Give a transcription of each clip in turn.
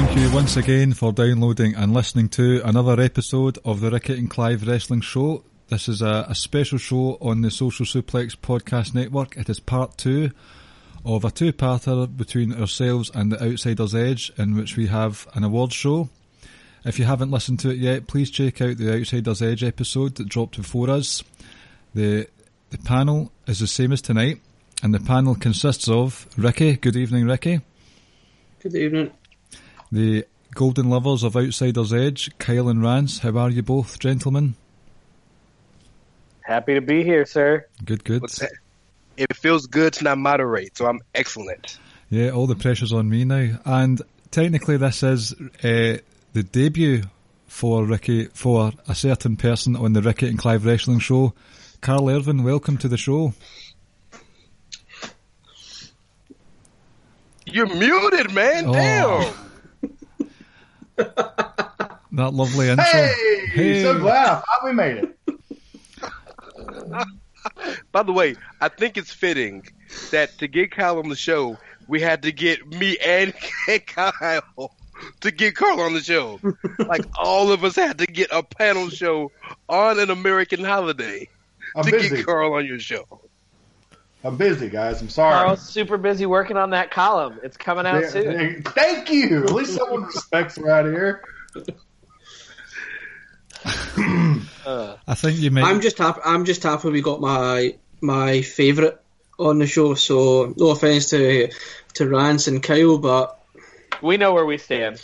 Thank you once again for downloading and listening to another episode of the Ricky and Clive Wrestling Show. This is a, a special show on the Social Suplex Podcast Network. It is part two of a two-parter between ourselves and the Outsiders Edge in which we have an awards show. If you haven't listened to it yet, please check out the Outsiders Edge episode that dropped before us. The the panel is the same as tonight, and the panel consists of Ricky. Good evening, Ricky. Good evening. The Golden Lovers of Outsiders Edge, Kyle and Rance. How are you both, gentlemen? Happy to be here, sir. Good, good. It feels good to not moderate, so I'm excellent. Yeah, all the pressure's on me now. And technically, this is uh, the debut for Ricky for a certain person on the Ricky and Clive Wrestling Show. Carl Irvin, welcome to the show. You're muted, man. Oh. Damn. That lovely intro. Hey, Hey. so glad I finally made it. By the way, I think it's fitting that to get Kyle on the show, we had to get me and Kyle to get Carl on the show. like all of us had to get a panel show on an American holiday I'm to busy. get Carl on your show. I'm busy, guys. I'm sorry. Carl's super busy working on that column. It's coming out Yeah, soon. yeah, Thank you. At least someone respects around here. Uh, I think you might. I'm just happy. I'm just happy we got my my favourite on the show. So no offense to to Rance and Kyle, but we know where we stand.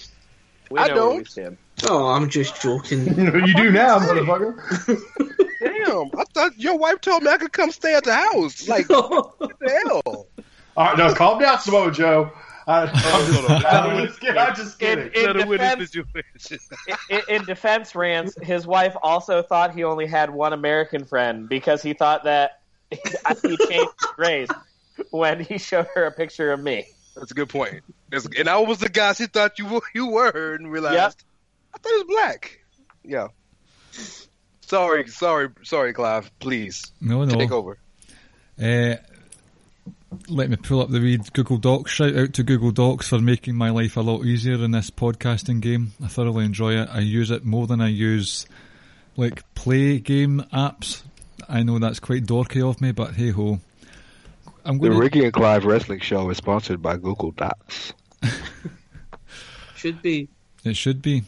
We I know where we don't. stand. oh, I'm just joking. You know, you do now, motherfucker. Damn, I thought your wife told me I could come stay at the house. Like, what the hell? All right, no, calm down, Samoa Joe. I, I'm, oh, no, no. I'm just kidding. I'm just In, kidding. in, Let her win this defense, situation. in, in defense, Rance, his wife also thought he only had one American friend because he thought that he changed his race when he showed her a picture of me. That's a good point. That's- and I was the guy she thought you were, you were and realized Yep. I thought he was black. Yeah. Sorry, sorry, sorry, Clive. Please no, no. take over. Uh, let me pull up the wee Google Docs. Shout out to Google Docs for making my life a lot easier in this podcasting game. I thoroughly enjoy it. I use it more than I use like play game apps. I know that's quite dorky of me, but hey ho. I'm The going to Ricky and Clive Wrestling Show is sponsored by Google Docs. Should be It should be.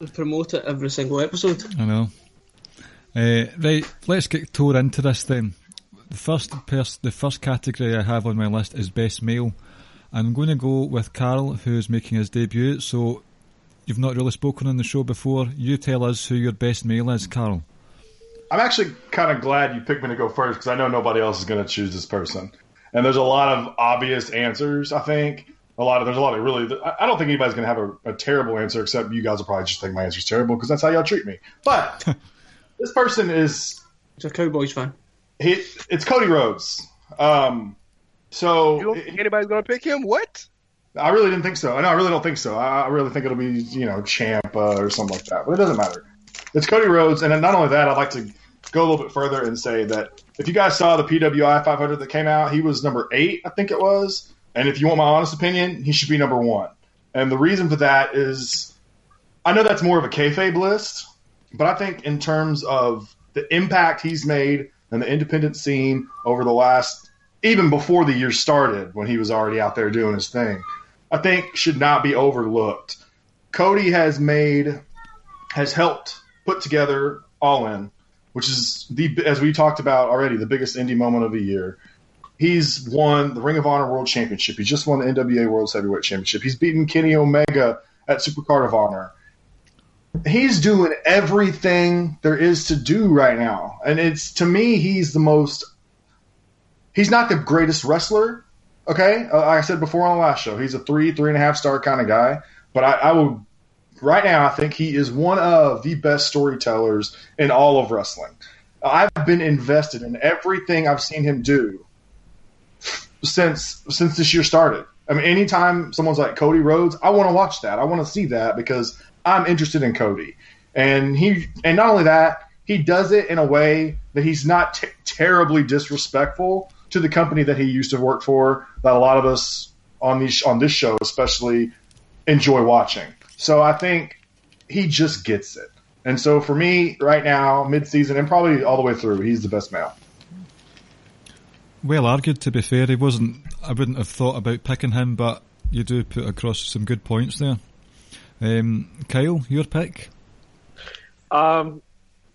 we promote it every single episode. I know. Uh, right, let's get tore into this then. The first pers- the first category I have on my list is best male. I'm going to go with Carl, who's making his debut. So, you've not really spoken on the show before. You tell us who your best male is, Carl. I'm actually kind of glad you picked me to go first because I know nobody else is going to choose this person. And there's a lot of obvious answers. I think a lot of there's a lot of really. I don't think anybody's going to have a, a terrible answer except you guys will probably just think my answer's terrible because that's how y'all treat me. But this person is He's a Cowboys fan. he, it's Cody Rhodes. Um, so You don't think anybody's gonna pick him? What? I really didn't think so. No, I really don't think so. I, I really think it'll be you know Ciampa or something like that. But it doesn't matter. It's Cody Rhodes, and then not only that, I'd like to go a little bit further and say that if you guys saw the PWI 500 that came out, he was number eight, I think it was. And if you want my honest opinion, he should be number one. And the reason for that is, I know that's more of a kayfabe list, but I think in terms of the impact he's made in the independent scene over the last, even before the year started, when he was already out there doing his thing, I think should not be overlooked. Cody has made, has helped put together All In, which is the, as we talked about already, the biggest indie moment of the year. He's won the Ring of Honor World Championship. He just won the NWA World Heavyweight Championship. He's beaten Kenny Omega at Supercard of Honor. He's doing everything there is to do right now, and it's to me he's the most. He's not the greatest wrestler, okay. Uh, like I said before on the last show, he's a three, three and a half star kind of guy. But I, I will right now, I think he is one of the best storytellers in all of wrestling. I've been invested in everything I've seen him do since since this year started. I mean, anytime someone's like Cody Rhodes, I want to watch that. I want to see that because I'm interested in Cody, and he and not only that, he does it in a way that he's not t- terribly disrespectful to the company that he used to work for. That a lot of us on these on this show, especially, enjoy watching. So I think he just gets it. And so for me, right now, mid-season and probably all the way through, he's the best male. Well argued, to be fair. He wasn't. I wouldn't have thought about picking him, but you do put across some good points there. Um, Kyle, your pick? Um,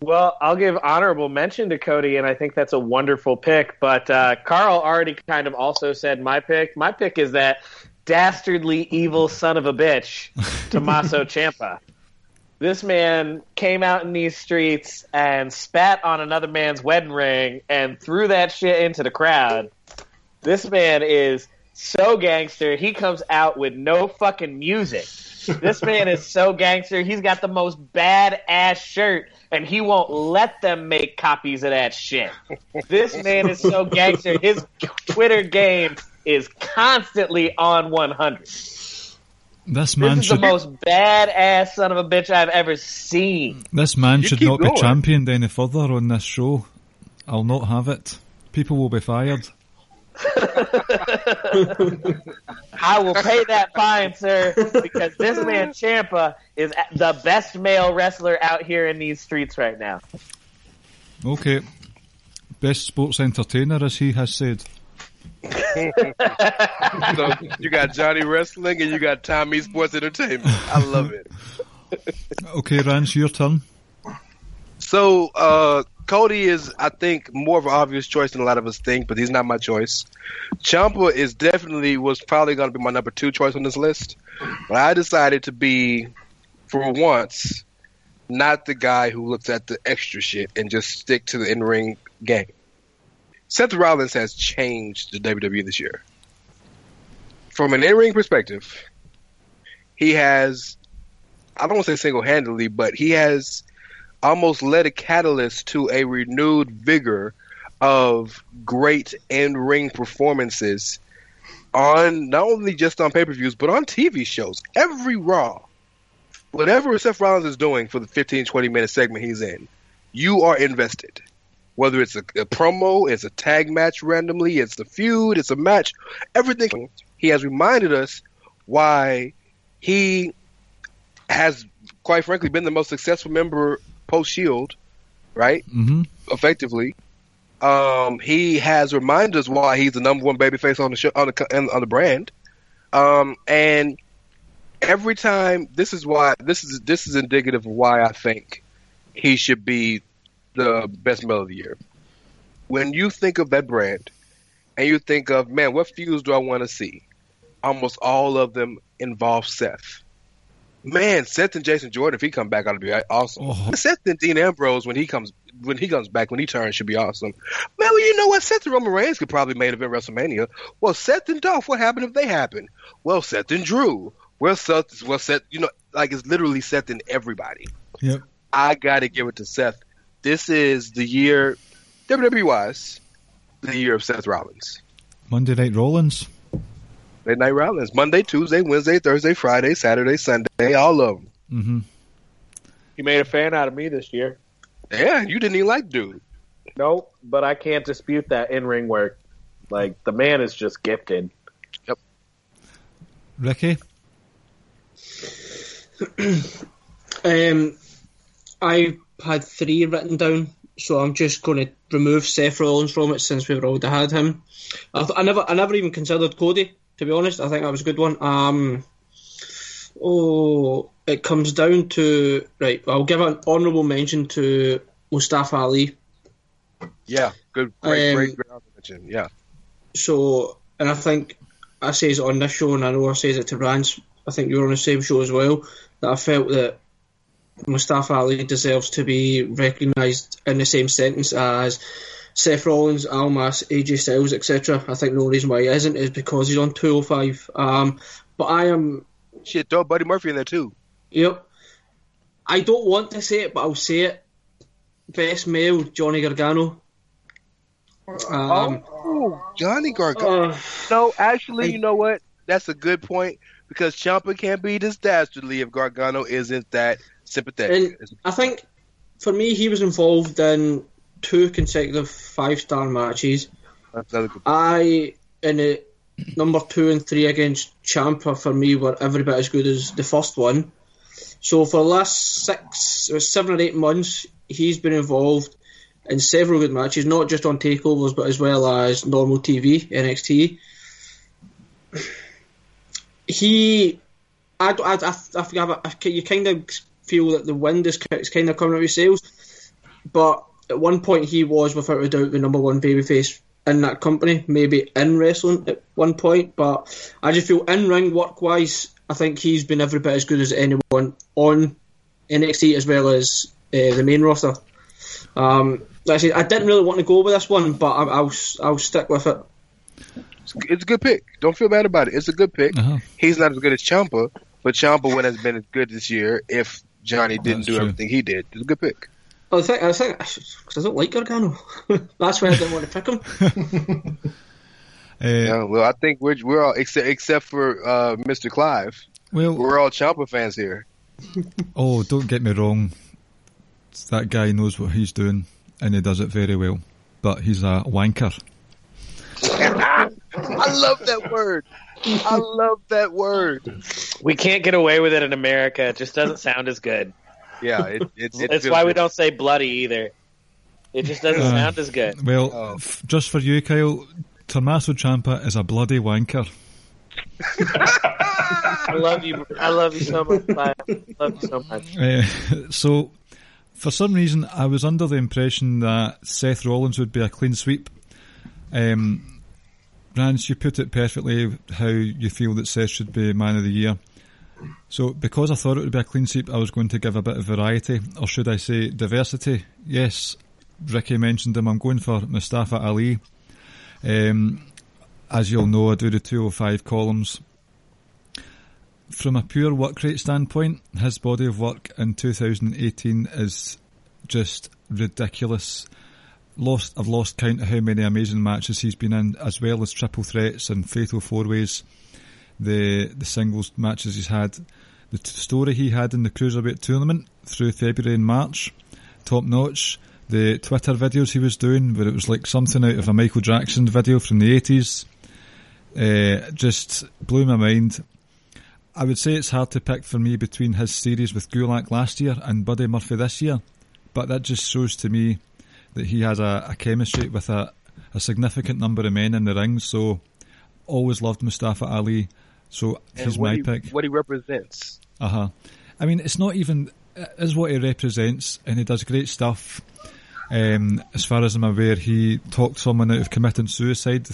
well, I'll give honorable mention to Cody, and I think that's a wonderful pick. But uh, Carl already kind of also said my pick. My pick is that dastardly evil son of a bitch, Tommaso Ciampa. This man came out in these streets and spat on another man's wedding ring and threw that shit into the crowd. This man is so gangster. He comes out with no fucking music. This man is so gangster. He's got the most badass shirt, and he won't let them make copies of that shit. This man is so gangster. His Twitter game is constantly on 100. This man This is the most badass son of a bitch I've ever seen. This man You should keep not be championed any further on this show. I'll not have it. People will be fired. I will pay that fine, sir, because this man Ciampa is the best male wrestler out here in these streets right now. Okay. Best sports entertainer, as he has said. So you got Johnny Wrestling and you got Tommy Sports Entertainment. I love it. Okay, Rance, your turn. So uh, Cody is, I think, more of an obvious choice than a lot of us think, but he's not my choice. Ciampa is definitely was probably going to be my number two choice on this list, but I decided to be, for once, not the guy who looks at the extra shit and just stick to the in ring game. Seth Rollins has changed the WWE this year. From an in ring perspective, he has, I don't want to say single handedly, but he has almost led a catalyst to a renewed vigor of great in ring performances on not only just on pay per views, but on TV shows. Every Raw, whatever Seth Rollins is doing for the 15, 20 minute segment he's in, you are invested. Whether it's a, a promo, it's a tag match randomly, it's the feud, it's a match, everything. He has reminded us why he has, quite frankly, been the most successful member post Shield, right? hmm Effectively, um, he has reminded us why he's the number one babyface on the show on the on the brand, um, and every time this is why this is this is indicative of why I think he should be the best male of the year. When you think of that brand, and you think of man, what feuds do I want to see? Almost all of them involve Seth. Man, Seth and Jason Jordan, if he come back, ought to be awesome. Oh. Seth and Dean Ambrose, when he comes when he comes back, when he turns, should be awesome. Man, well, you know what? Seth and Roman Reigns could probably main event WrestleMania. Well, Seth and Dolph, what happened if they happen? Well, Seth and Drew. Well, Seth, well, Seth, you know, like it's literally Seth and everybody. Yep. I got to give it to Seth. This is the year, WWE wise, the year of Seth Rollins. Monday Night Rollins. Late Night Rollins. Monday, Tuesday, Wednesday, Thursday, Friday, Saturday, Sunday, all of them. hmm He made a fan out of me this year. Yeah, you didn't even like dude. Nope, but I can't dispute that in ring work. Like the man is just gifted. Yep. Ricky. Um, I had three written down, so I'm just going to remove Seth Rollins from it since we've already had him. I, th- I never, I never even considered Cody. To be honest, I think that was a good one. Um, oh, it comes down to right. I'll give an honourable mention to Mustafa Ali. Yeah, good, great, Um, great, great mention. Yeah, So, and I think I says it on this show, and I know I says it to Brands. I think you were on the same show as well. That I felt that Mustafa Ali deserves to be recognised in the same sentence as Seth Rollins, Almas, AJ Styles, etc. I think the only reason why he isn't is because he's on 205. Um, but I am, Shit, throw Buddy Murphy in there too. yep. I don't want to say it, but I'll say it. Best male, Johnny Gargano. Um, oh, Johnny Gargano. uh, no, actually, I- you know what? That's a good point because Ciampa can't be this dastardly if Gargano isn't that sympathetic. And I think for me, he was involved in two consecutive five star matches. That's another good I in the number two and three against Ciampa for me were every bit as good as the first one. So for the last six or seven or eight months, he's been involved in several good matches, not just on takeovers, but as well as normal TV, NXT. He, I, I, I, I, I, you kind of feel that the wind is kind of coming out of his sails, but at one point he was without a doubt the number one babyface in that company, maybe in wrestling at one point, but I just feel in ring work wise, I think he's been every bit as good as anyone on NXT as well as uh, the main roster. Um, like I said, I didn't really want to go with this one, but I, I'll I'll stick with it. It's a good pick. Don't feel bad about it. It's a good pick. Uh-huh. He's not as good as Ciampa, but Ciampa wouldn't have been as good this year if Johnny didn't That's do true. everything he did. It's a good pick. I think I think because I don't like Gargano. That's why I didn't want to pick him. Uh, Yeah, well, I think we're we're all except except for uh, Mr. Clive. Well, We're all Ciampa fans here. oh, don't get me wrong. That guy knows what he's doing, and he does it very well. But he's a wanker. I love that word. I love that word. We can't get away with it in America. It just doesn't sound as good. Yeah, it, it, it That's feels why we don't say bloody either. It just doesn't Uh, sound as good. Well, Oh. f- just for you, Kyle, Tommaso Ciampa is a bloody wanker. I love you. I love you so much. I love you so much. Uh, so, for some reason, I was under the impression that Seth Rollins would be a clean sweep. Um, Rance, you put it perfectly how you feel that Seth should be Man of the Year. So, because I thought it would be a clean sweep, I was going to give a bit of variety, or should I say diversity? Yes, Ricky mentioned him. I'm going for Mustafa Ali. Um, as you'll know, I do the 205 columns. From a pure work rate standpoint, his body of work in 2018 is just ridiculous. Lost, I've lost count of how many amazing matches he's been in, as well as triple threats and fatal four ways. The the singles matches he's had, the t- story he had in the cruiserweight tournament through February and March, top notch. The Twitter videos he was doing, where it was like something out of a Michael Jackson video from the 80s, uh, just blew my mind. I would say it's hard to pick for me between his series with Gulak last year and Buddy Murphy this year, but that just shows to me that he has a, a chemistry with a, a significant number of men in the ring. So, always loved Mustafa Ali. So And he's my he, pick. What he represents. Uh huh. I mean, it's not even it is what he represents, and he does great stuff. Um, as far as I'm aware, he talked someone out of committing suicide.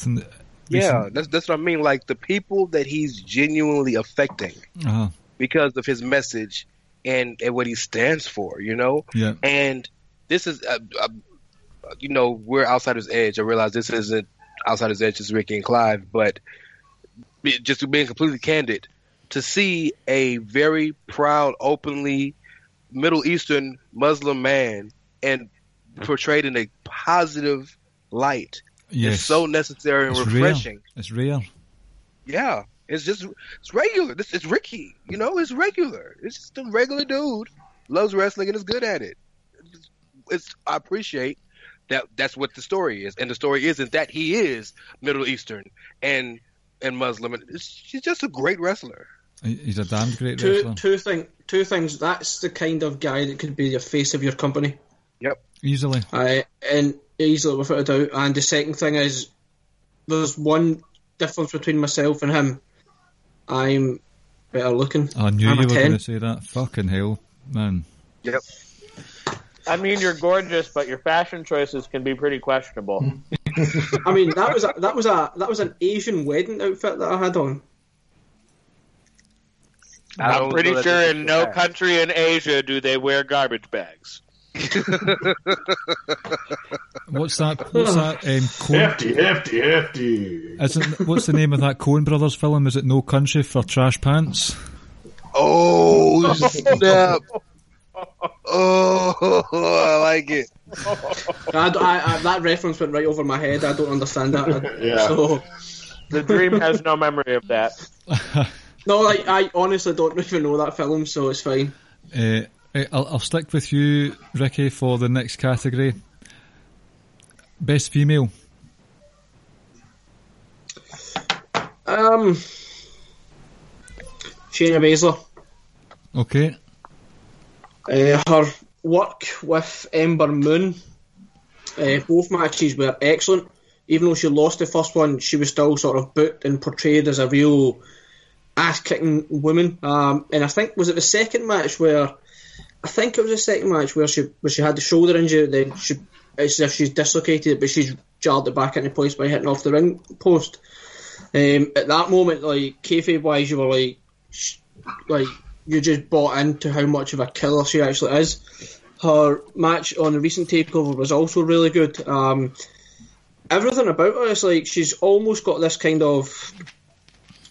Yeah, that's that's what I mean. Like the people that he's genuinely affecting Uh-huh. because of his message and, and what he stands for. You know, Yeah. and this is, uh, uh, you know, we're Outsider's Edge. I realize this isn't Outsider's Edge, it's Ricky and Clive, but just being completely candid, to see a very proud, openly Middle Eastern Muslim man and portrayed in a positive light Yes. is so necessary and It's refreshing. rare. It's rare. Yeah, it's just it's regular. This it's Ricky. You know, it's regular. It's just a regular dude loves wrestling and is good at it. It's, it's I appreciate that. That's what the story is, and the story isn't that he is Middle Eastern and and Muslim. And it's, he's just a great wrestler. He's a damn great two wrestler. two thing two things. That's the kind of guy that could be the face of your company. Yep. Easily. Uh, and easily without a doubt. And the second thing is, there's one difference between myself and him. I'm better looking. I knew I'm you were going to say that. Fucking hell, man. Yep. I mean, you're gorgeous, but your fashion choices can be pretty questionable. I mean, that was a, that was a that was an Asian wedding outfit that I had on. I I'm pretty sure in no fact. country in Asia do they wear garbage bags. What's that? What's that? Um, Coen, Hefty, hefty, hefty. isn't what's the name of that Coen Brothers film? Is it No Country for Trash Pants? Oh snap! Oh, I like it. I, I, I, that reference went right over my head. I don't understand that. Yeah. So The dream has no memory of that. no, like I honestly don't even know that film, so it's fine. Uh, I'll, I'll stick with you, Ricky, for the next category. Best female. Um, Shayna Baszler. Okay. Uh, her work with Ember Moon, uh, both matches were excellent. Even though she lost the first one, she was still sort of booked and portrayed as a real ass kicking woman. Um, and I think was it the second match where I think it was the second match where she where she had the shoulder injury. Then she it's as if she's dislocated but she's jarred it back into place by hitting off the ring post. Um, at that moment, like kayfabe wise, you were like, like you just bought into how much of a killer she actually is. Her match on the recent takeover was also really good. Um, everything about her is like she's almost got this kind of.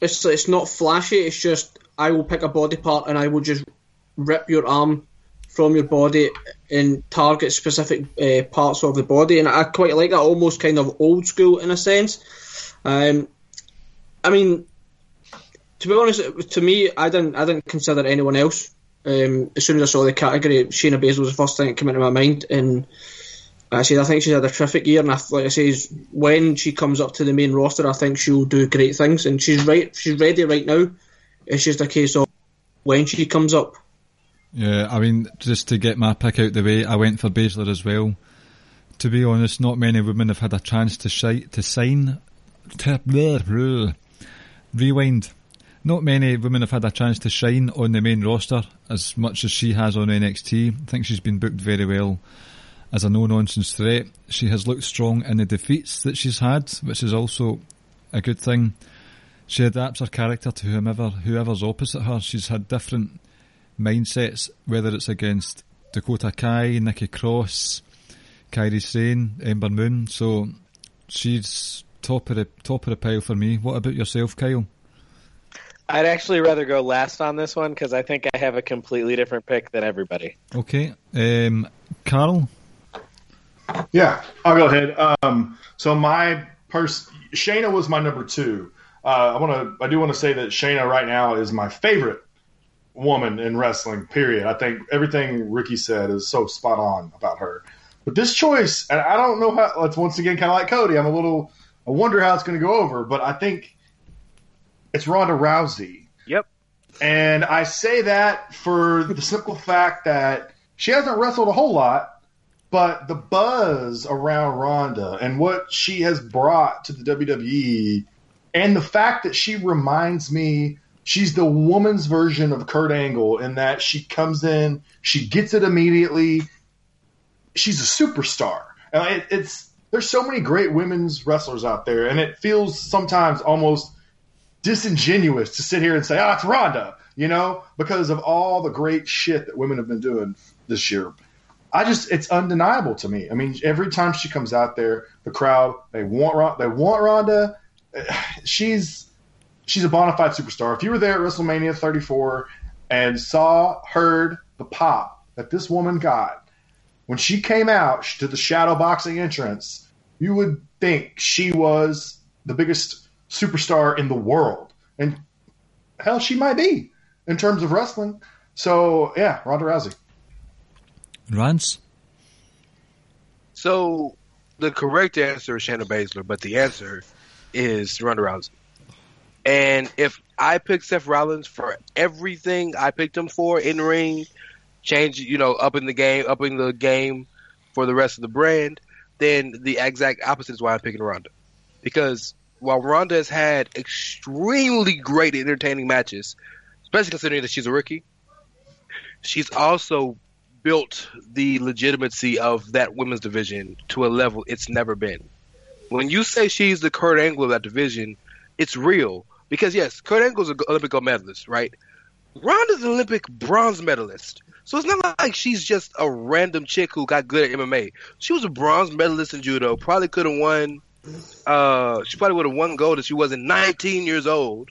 It's it's not flashy. It's just I will pick a body part and I will just rip your arm from your body and target specific uh, parts of the body, and I quite like that. Almost kind of old school in a sense. Um, I mean, to be honest, to me, I didn't I didn't consider anyone else. Um, as soon as I saw the category, Shayna Baszler was the first thing that came into my mind, and I said I think she's had a terrific year, and I, like I say, when she comes up to the main roster, I think she'll do great things, and she's right, she's ready right now. It's just a case of when she comes up. Yeah, I mean, just to get my pick out the way, I went for Baszler as well. To be honest, not many women have had a chance to to sign. Rewind. Not many women have had a chance to shine on the main roster as much as she has on NXT. I think she's been booked very well as a no-nonsense threat. She has looked strong in the defeats that she's had, which is also a good thing. She adapts her character to whomever whoever's opposite her. She's had different mindsets, whether it's against Dakota Kai, Nikki Cross, Kairi Sane, Ember Moon. So she's top of the top of the pile for me. What about yourself, Kyle? I'd actually rather go last on this one because I think I have a completely different pick than everybody. Okay, um, Carl. Yeah, I'll go ahead. Um, so my person, Shayna was my number two. Uh, I want to. I do want to say that Shayna right now is my favorite woman in wrestling. Period. I think everything Ricky said is so spot on about her. But this choice, and I don't know how. It's once again kind of like Cody. I'm a little. I wonder how it's going to go over. But I think it's Ronda Rousey. Yep. And I say that for the simple fact that she hasn't wrestled a whole lot, but the buzz around Ronda and what she has brought to the WWE, and the fact that she reminds me she's the woman's version of Kurt Angle in that she comes in, she gets it immediately. She's a superstar. And it, it's there's so many great women's wrestlers out there, and it feels sometimes almost disingenuous to sit here and say, "Oh, it's Ronda," you know, because of all the great shit that women have been doing this year. I just, it's undeniable to me. I mean, every time she comes out there, the crowd they want they want Ronda. She's she's a bona fide superstar. If you were there at WrestleMania 34 and saw, heard the pop that this woman got when she came out to the shadow boxing entrance, you would think she was the biggest superstar in the world. And hell, she might be in terms of wrestling. So, yeah, Ronda Rousey. Rance. So the correct answer is Shayna Baszler, but the answer is Ronda Rousey. And if I pick Seth Rollins for everything I picked him for in ring, change you know up in the game, up in the game for the rest of the brand, then the exact opposite is why I'm picking Ronda. Because while Ronda has had extremely great entertaining matches, especially considering that she's a rookie, she's also built the legitimacy of that women's division to a level it's never been. when you say she's the Kurt Angle of that division, it's real because yes, Kurt Angle's an Olympic gold medalist, right? Ronda's an Olympic bronze medalist. So it's not like she's just a random chick who got good at MMA. She was a bronze medalist in judo. Probably could have won. Uh, she probably would have won gold if she wasn't 19 years old.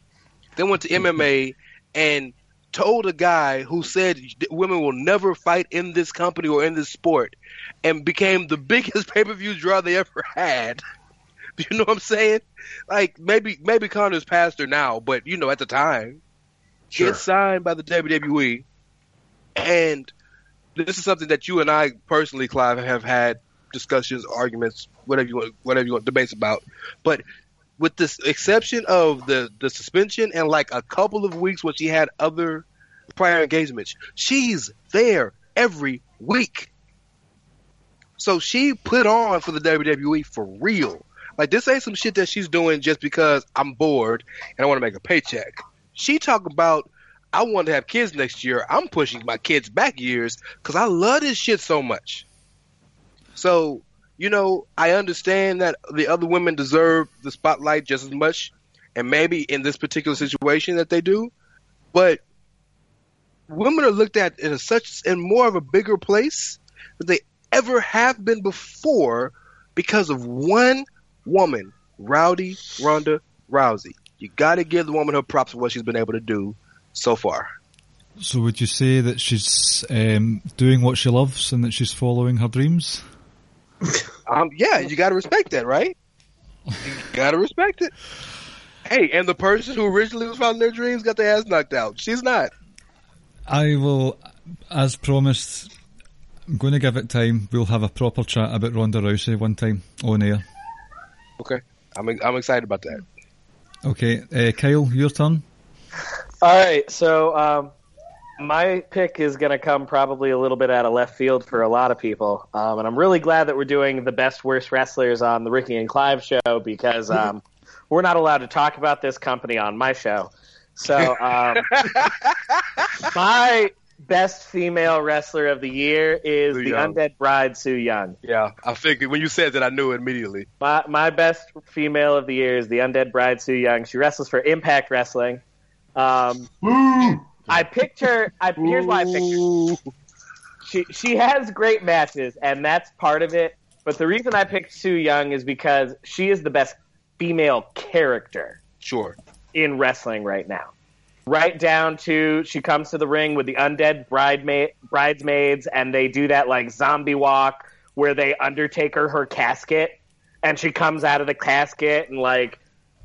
Then went to MMA and told a guy who said women will never fight in this company or in this sport, and became the biggest pay per view draw they ever had. You know what I'm saying? Like maybe maybe Conor's past her now, but you know at the time, Sure. gets signed by the WWE, and this is something that you and I personally, Clive, have had discussions, arguments, whatever you want, whatever you want, debates about. But with this exception of the the suspension and like a couple of weeks when she had other prior engagements, she's there every week. So she put on for the WWE for real. Like this ain't some shit that she's doing just because I'm bored and I want to make a paycheck. She talk about I want to have kids next year. I'm pushing my kids back years because I love this shit so much. So you know, I understand that the other women deserve the spotlight just as much, and maybe in this particular situation that they do, but women are looked at in such in more of a bigger place than they ever have been before because of one woman, Rowdy Ronda Rousey. You got to give the woman her props for what she's been able to do so far. So would you say that she's um, doing what she loves and that she's following her dreams? Um, yeah, you got to respect that, right? You got to respect it. Hey, and the person who originally was following their dreams got their ass knocked out. She's not. I will, as promised, I'm going to give it time. We'll have a proper chat about Ronda Rousey one time on air. Okay, I'm I'm excited about that. Okay, uh, Kyle, your turn. All right, so um, my pick is going to come probably a little bit out of left field for a lot of people, um, and I'm really glad that we're doing the best worst wrestlers on the Ricky and Clive show because um, we're not allowed to talk about this company on my show. So um, my best female wrestler of the year is Sue the Young. Undead Bride Su Yung. Yeah, I figured when you said that, I knew it immediately. My my best female of the year is the Undead Bride Su Yung. She wrestles for Impact Wrestling. Um! I picked her. I, here's why I picked her. She she has great matches, and that's part of it. But the reason I picked Su Yung is because she is the best female character Sure. in wrestling right now. Right down to she comes to the ring with the undead bridesmaid, bridesmaids, and they do that like zombie walk where they undertaker her casket, and she comes out of the casket and like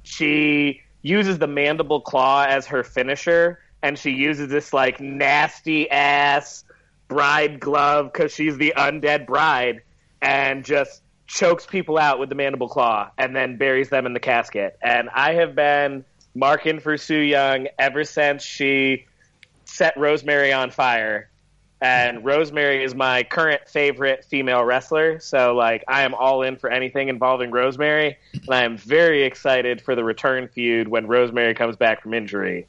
she uses the mandible claw as her finisher, and she uses this like nasty ass bride glove because she's the undead bride, and just chokes people out with the mandible claw and then buries them in the casket. And I have been marking for Su Yung ever since she set Rosemary on fire. And Rosemary is my current favorite female wrestler. So, like, I am all in for anything involving Rosemary. And I am very excited for the return feud when Rosemary comes back from injury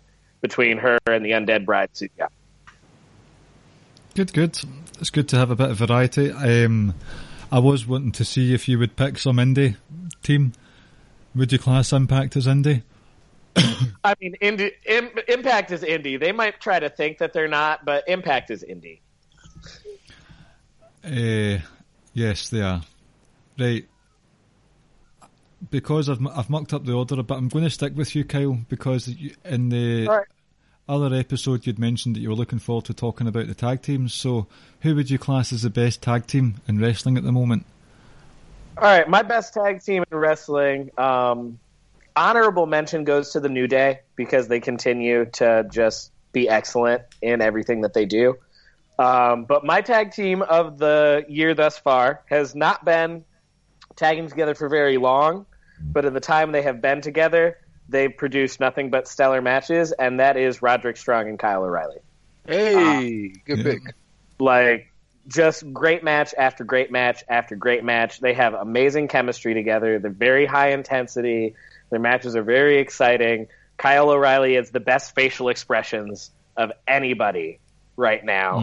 between her and the Undead Bride Yung. Good, good. It's good to have a bit of variety. Um, I was wanting to see if you would pick some indie team. Would you class Impact as indie? I mean, indie, Im, Impact is indie. They might try to think that they're not, but Impact is indie. Uh, yes, they are. Right. Because I've, I've mucked up the order a bit, I'm going to stick with you, Kyle, because you, in the right. Other episode you'd mentioned that you were looking forward to talking about the tag teams. So, who would you class as the best tag team in wrestling at the moment? All right, my best tag team in wrestling. Um, honorable mention goes to the New Day because they continue to just be excellent in everything that they do. Um, but my tag team of the year thus far has not been tagging together for very long, but in the time they have been together, they've produced nothing but stellar matches, and that is Roderick Strong and Kyle O'Reilly Hey, good Yeah. pick. like just great match after great match after great match. They have amazing chemistry together. They're very high intensity. Their matches are very exciting. Kyle O'Reilly has the best facial expressions of anybody right now.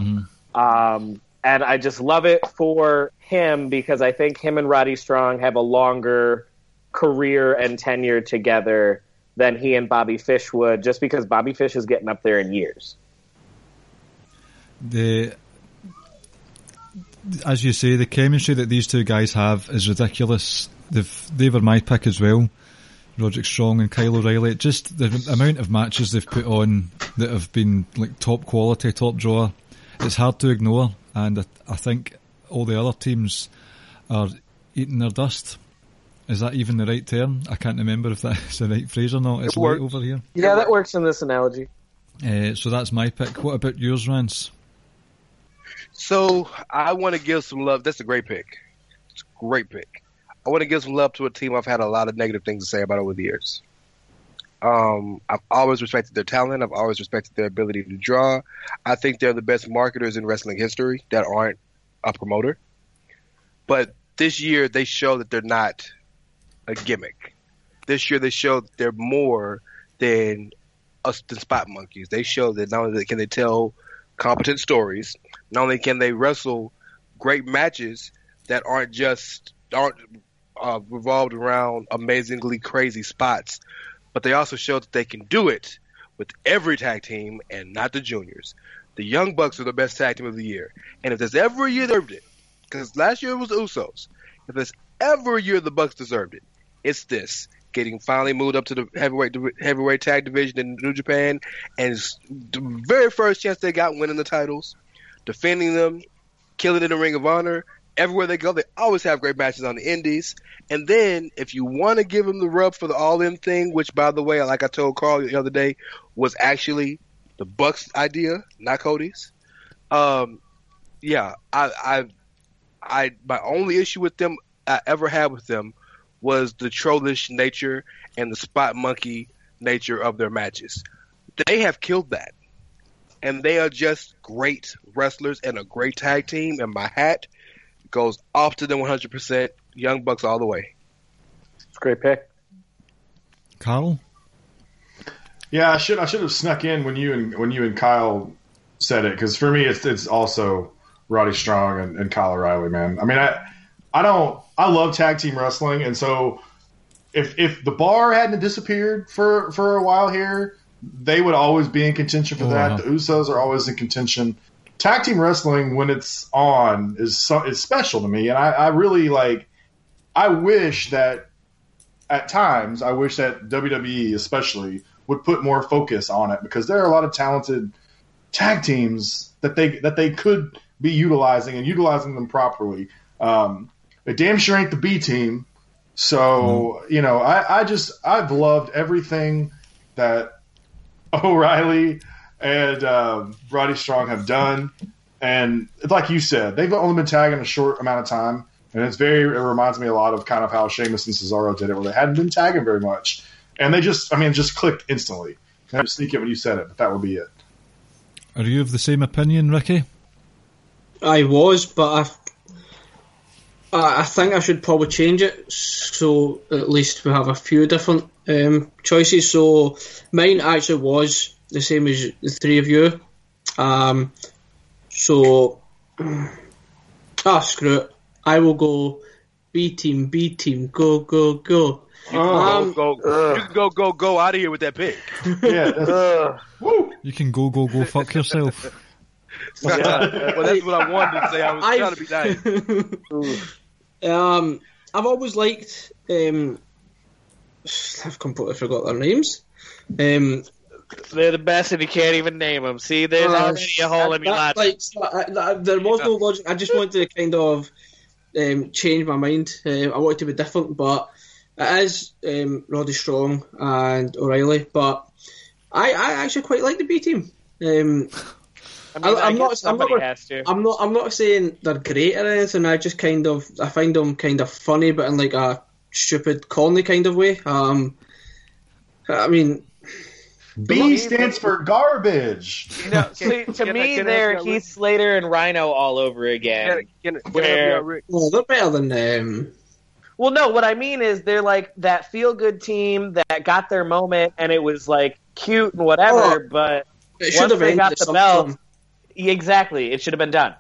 Um, and I just love it for him because I think him and Roddy Strong have a longer career and tenure together than he and Bobby Fish would, just because Bobby Fish is getting up there in years. The as you say, the chemistry that these two guys have is ridiculous. They've they were my pick as well. Roderick Strong and Kyle O'Reilly. Just the amount of matches they've put on that have been like top quality, top drawer. It's hard to ignore, and I, I think all the other teams are eating their dust. Is that even the right term? I can't remember if that's the right phrase or not. It's It late over here. Yeah, that works in this analogy. Uh, so that's my pick. What about yours, Rance? So I want to give some love. That's a great pick. It's a great pick. I want to give some love to a team I've had a lot of negative things to say about over the years. Um, I've always respected their talent. I've always respected their ability to draw. I think they're the best marketers in wrestling history that aren't a promoter. But this year they show that they're not a gimmick. This year they show that they're more than us than spot monkeys. They show that not only can they tell competent stories, not only can they wrestle great matches that aren't just aren't uh, revolved around amazingly crazy spots, but they also show that they can do it with every tag team and not the juniors. The Young Bucks are the best tag team of the year, and if there's ever a year they deserved it, because last year it was Usos. If there's ever a year the Bucks deserved it, it's this. Getting finally moved up to the heavyweight heavyweight tag division in New Japan, and the very first chance they got winning the titles, defending them, killing in the Ring of Honor. Everywhere they go, they always have great matches on the Indies. And then, if you want to give them the rub for the All In thing, which, by the way, like I told Carl the other day, was actually the Bucks' idea, not Cody's. Um, yeah, I, I, I, my only issue with them I ever had with them was the trollish nature and the spot monkey nature of their matches. They have killed that. And they are just great wrestlers and a great tag team. And my hat goes off to them 100%. Young Bucks all the way. It's a great pick. Carl? Yeah, I should I should have snuck in when you and when you and Kyle said it because for me it's it's also Roddy Strong and, and Kyle O'Reilly, man. I mean, I I don't I love tag team wrestling, and so if if the bar hadn't disappeared for for a while here, they would always be in contention for that. Wow. The Usos are always in contention. Tag team wrestling when it's on is so, is special to me, and I, I really like. I wish that at times I wish that WWE especially would put more focus on it because there are a lot of talented tag teams that they that they could be utilizing and utilizing them properly. Um, it damn sure ain't the B team. So you know, I, I just I've loved everything that O'Reilly and um, Roddy Strong have done, and like you said, they've only been tagging a short amount of time, and it's very it reminds me a lot of kind of how Sheamus and Cesaro did it, where they hadn't been tagging very much, and they just I mean just clicked instantly. I had to sneak it when you said it, but that would be it. Are you of the same opinion, Ricky? I was, but I, I I think I should probably change it so at least we have a few different um, choices. So mine actually was the same as the three of you. Um, so ah, screw it. I will go B team, B team, go, go, go. Um, go, go, you can go, go, go out of here with that pick. Yeah, that's- woo. You can go, go, go, fuck yourself. well, that's what I wanted to say. I was trying to be nice. um, I've always liked. Um, I've completely forgot their names. Um, They're the best, and you can't even name them. See, there's uh, already a hole in your that- like, I- there was no logic. I just wanted to kind of um, change my mind. Uh, I wanted to be different, but it is um, Roddy Strong and O'Reilly. But I, I actually quite like the B team. Um, I mean, I- I I'm guess not- I'm not- has to. I'm not. I'm not saying they're great or anything. I just kind of. I find them kind of funny, but in like a stupid, corny kind of way. Um, I mean, B stands for garbage. No, see, to can me, can I they're help Heath Slater and Rhino all over again. Can, can, Where- well, they're better than um, Well, no, what I mean is they're like that feel good team that got their moment and it was like cute and whatever, Oh. but It should once have they ended got the belt, point. Exactly, it should have been done.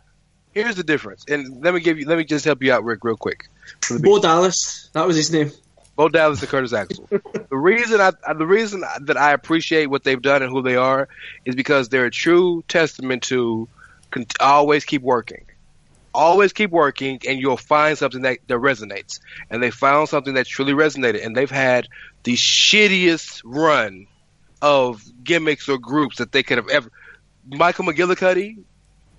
Here's the difference, and let me give you. Let me just help you out, Rick, real quick. The Bo Dallas, that was his name. Bo Dallas and Curtis Axel. the reason I the reason that I appreciate what they've done and who they are is because they're a true testament to con- always keep working. Always keep working, and you'll find something that, that resonates. And they found something that truly resonated, and they've had the shittiest run of gimmicks or groups that they could have ever. Michael McGillicutty,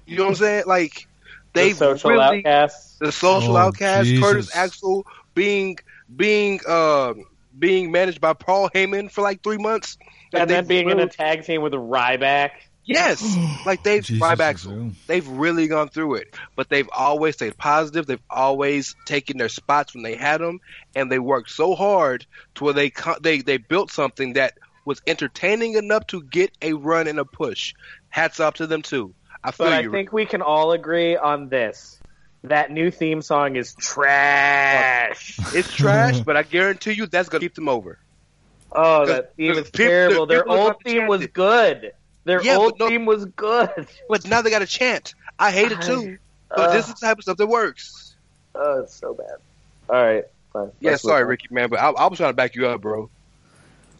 you know what I'm saying? Like The they social really, outcasts. the social Oh, outcast, Jesus. Curtis Axel being being uh being managed by Paul Heyman for like three months, Like, And then they've being in a tag team with Ryback. yes, like they've Jesus Ryback they've really gone through it, but they've always stayed positive. They've always taken their spots when they had them, and they worked so hard to where they they they built something that was entertaining enough to get a run and a push. Hats off to them too. I feel you. But I you. think we can all agree on this. That new theme song is trash. it's trash, but I guarantee you that's gonna keep them over. Oh, that theme Because is people- terrible. Their old theme was it. good. Their Yeah, old no- theme was good. But now they got a chant. I hate it too. But this uh, is the type of stuff that works. Oh, it's so bad. All right. Fine. Yeah, Let's sorry. Ricky, man, but I, I was trying to back you up, bro.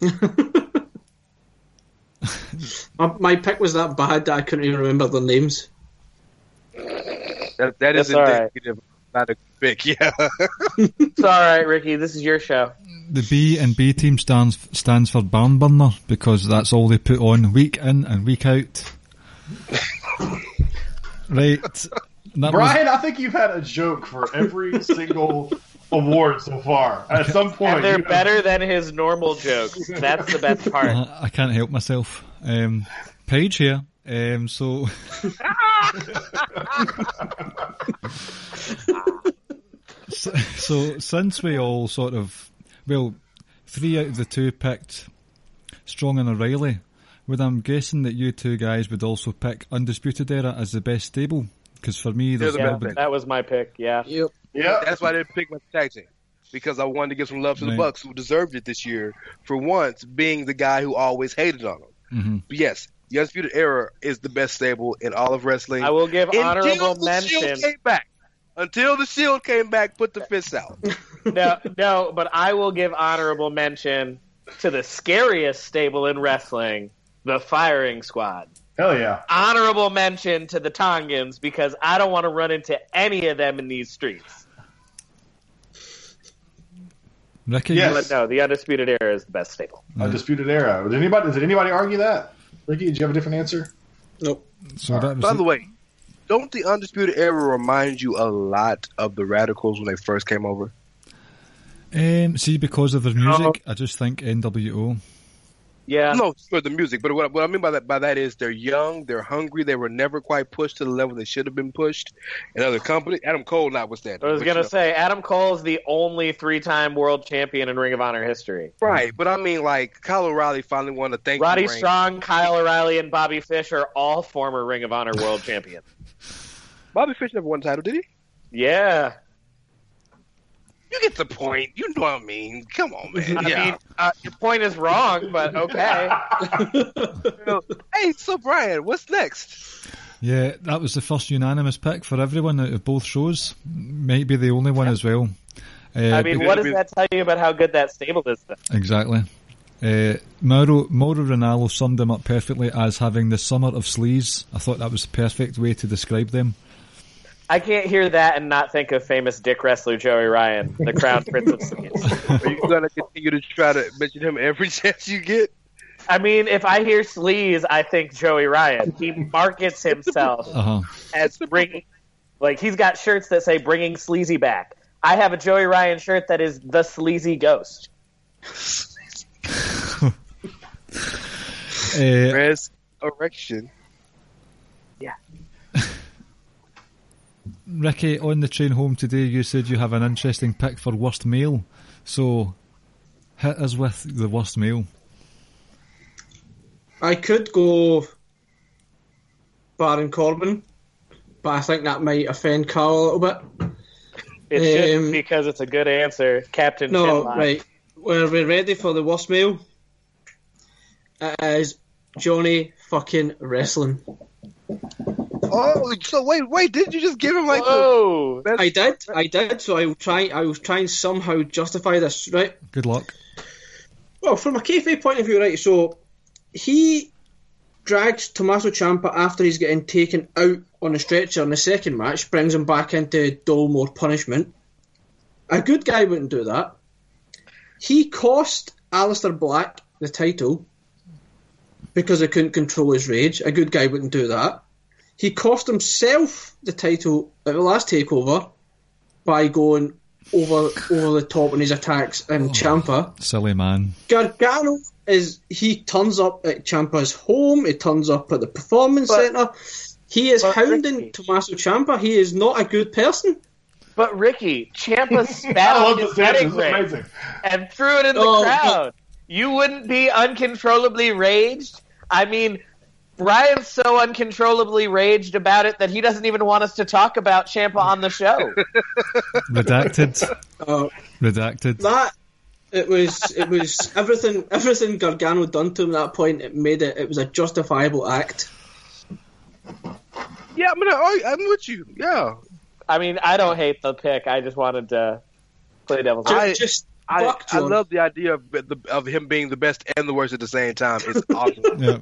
My, my pick was that bad that I couldn't even remember their names. That, that is That's all right. indicative, of not a pick. Yeah. It's all right, Ricky. This is your show. The B and B team stands stands for barn burner because that's all they put on week in and week out. right. That was- Brian, I think you've had a joke for every single award so far. At some point, And they're you have- better than his normal jokes. That's the best part. Uh, I can't help myself. Um, Paige here. Um, so, so, so since we all sort of, well, three out of the two picked Strong and O'Reilly, would I'm guessing that you two guys would also pick Undisputed Era as the best stable? Because for me, there's the Yeah, nobody. that was my pick. Yeah. Yep. Yeah, That's why I didn't pick my tag team. Because I wanted to give some love to the Bucks, who deserved it this year, for once being the guy who always hated on them. hmm But yes, the Undisputed Era is the best stable in all of wrestling. I will give honorable Until honorable the Shield mention. came back. Until the Shield came back, put the fists out. no, no, but I will give honorable mention to the scariest stable in wrestling, the Firing Squad. hell yeah. Honorable mention to the Tongans because I don't want to run into any of them in these streets. Ricky, Yes. But no, the Undisputed Era is the best stable. Undisputed era. Did anybody? Did anybody argue that? Ricky, did you have a different answer? Nope. so that was By the way, don't the Undisputed Era remind you a lot of the Radicalz when they first came over? um, see, because of their music, I just think NWO. Yeah. No, for the music, but what, what I mean by that by that is they're young, they're hungry, they were never quite pushed to the level they should have been pushed. And other company, Adam Cole notwithstanding. I was you know, say Adam Cole is the only three-time world champion in Ring of Honor history. right, but I mean like Kyle O'Reilly finally won a thank Roddy. Strong, Kyle O'Reilly, and Bobby Fish are all former Ring of Honor world champions. Bobby Fish never won a title, did he? Yeah. You get the point. You know what I mean. Come on, man. I yeah. mean, uh, your point is wrong, but okay. hey, so Brian, what's next? Yeah, that was the first unanimous pick for everyone out of both shows. Might be the only one as well. Uh, I mean, be- what does that tell you about how good that stable is? Then? Exactly. Uh, Mauro, Mauro Ranallo summed them up perfectly as having the summer of sleaze. I thought that was the perfect way to describe them. I can't hear that and not think of famous dick wrestler Joey Ryan, the crown prince of sleaze. Are you gonna continue to try to mention him every chance you get? I mean, if I hear sleaze, I think Joey Ryan. He markets himself Uh huh. as bringing, like he's got shirts that say "bringing sleazy back." I have a Joey Ryan shirt that is the sleazy ghost. Uh, Resurrection. Ricky, on the train home today, you said you have an interesting pick for worst meal. So, hit us with the worst meal. I could go Baron Corbin, but I think that might offend Carl a little bit. It shouldn't Um, because it's a good answer, Captain. No, Chinlock. right. Well, we're ready for the worst meal. It is Johnny fucking wrestling. Oh, so wait, wait, didn't you just give him like Oh, I did, I did. So I will try. I will try and somehow justify this, right? Good luck. Well, from a kayfabe point of view, right? So he drags Tommaso Ciampa after he's getting taken out on a stretcher in the second match, brings him back into dole more punishment. A good guy wouldn't do that. He cost Aleister Black the title because he couldn't control his rage. A good guy wouldn't do that. He cost himself the title at the last takeover by going over over the top in his attacks and oh, Ciampa. Silly man. Gargano is he turns up at Ciampa's home. He turns up at the performance But- center. He is hounding Ricky- Tommaso Ciampa. He is not a good person. But Ricky, Ciampa spat on love his this wedding ring and threw it in the Oh, crowd. You wouldn't be uncontrollably raged? I mean, Ryan's so uncontrollably raged about it that he doesn't even want us to talk about Ciampa on the show. Redacted. Uh, Redacted. that it was it was everything everything Gargano done to him at that point. It made it it was a justifiable act. Yeah, I'm gonna. I, I'm with you. Yeah, I mean, I don't hate the pick. I just wanted to play devil's Ju- I- just I, I love the idea of the, of him being the best and the worst at the same time. It's awesome. Yeah.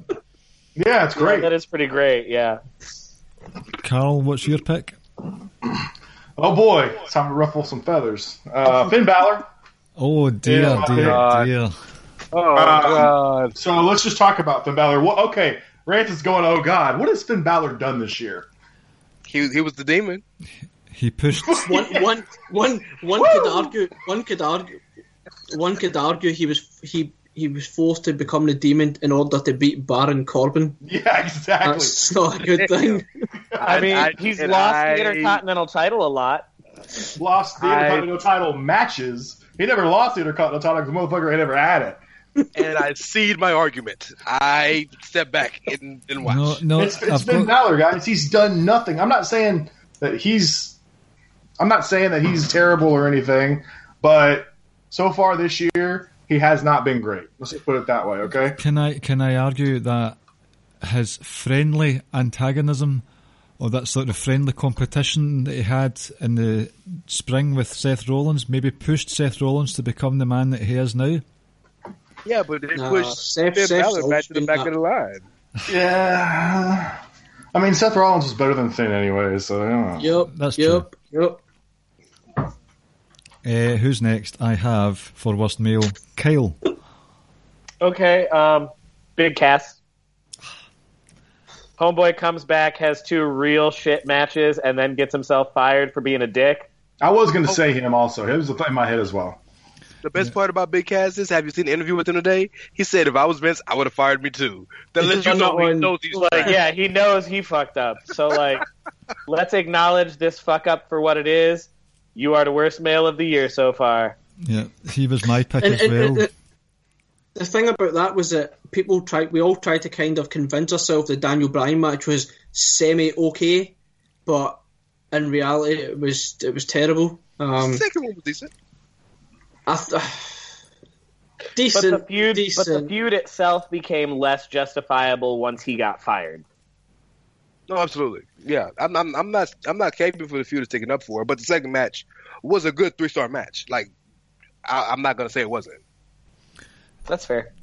Yeah, it's great. That is pretty great, yeah. Carl, what's your pick? Oh boy, it's time to ruffle some feathers. Uh, Finn Balor. Oh dear, Yeah, dear, God. dear. Oh Uh, God! So let's just talk about Finn Balor. What, okay, Rant is going. Oh God, what has Finn Balor done this year? He he was the demon. He pushed. one one one one could argue one could argue one could argue he was he he was forced to become the demon in order to beat Baron Corbin. Yeah, exactly. That's not a good thing. I mean, I- he's lost I- the Intercontinental title a lot. lost the I- Intercontinental title matches. He never lost the Intercontinental title because the motherfucker had never had it. and I cede my argument. I step back and, and watch. No, no, It's, it's I've Finn Balor, guys. He's done nothing. I'm not saying that he's. I'm not saying that he's terrible or anything, but so far this year he has not been great. Let's just put it that way, okay? can I can I argue that his friendly antagonism or that sort of friendly competition that he had in the spring with Seth Rollins maybe pushed Seth Rollins to become the man that he is now? Yeah, but it Nah, pushed Seth- Finn Seth's Balor back to the back that. of the line. Yeah. I mean, Seth Rollins was better than Finn anyway, so I don't know. Yep, That's yep, yep. Uh, who's next? I have for worst male, Kyle. Okay, um, big Cass. Homeboy comes back, has two real shit matches, and then gets himself fired for being a dick. I was going to say him also. It was the thing in my head as well. The best part about Big Cass is, have you seen the interview with him today? He said, if I was Vince, I would have fired me too. That lets you know not he knows he's Like, yeah, he knows he fucked up. So, like, let's acknowledge this fuck up for what it is. You are the worst male of the year so far. Yeah, he was my pick And, as and, well. and the, the thing about that was that people tried. We all tried to kind of convince ourselves the Daniel Bryan match was semi okay, but in reality, it was it was terrible. Um, second one was decent. I th- But the feud, but the feud itself became less justifiable once he got fired. No, absolutely. Yeah, I'm, I'm, I'm not, I'm not caping for the feud is taken up for, but the second match was a good three star match. Like, I, I'm not gonna say it wasn't. That's fair.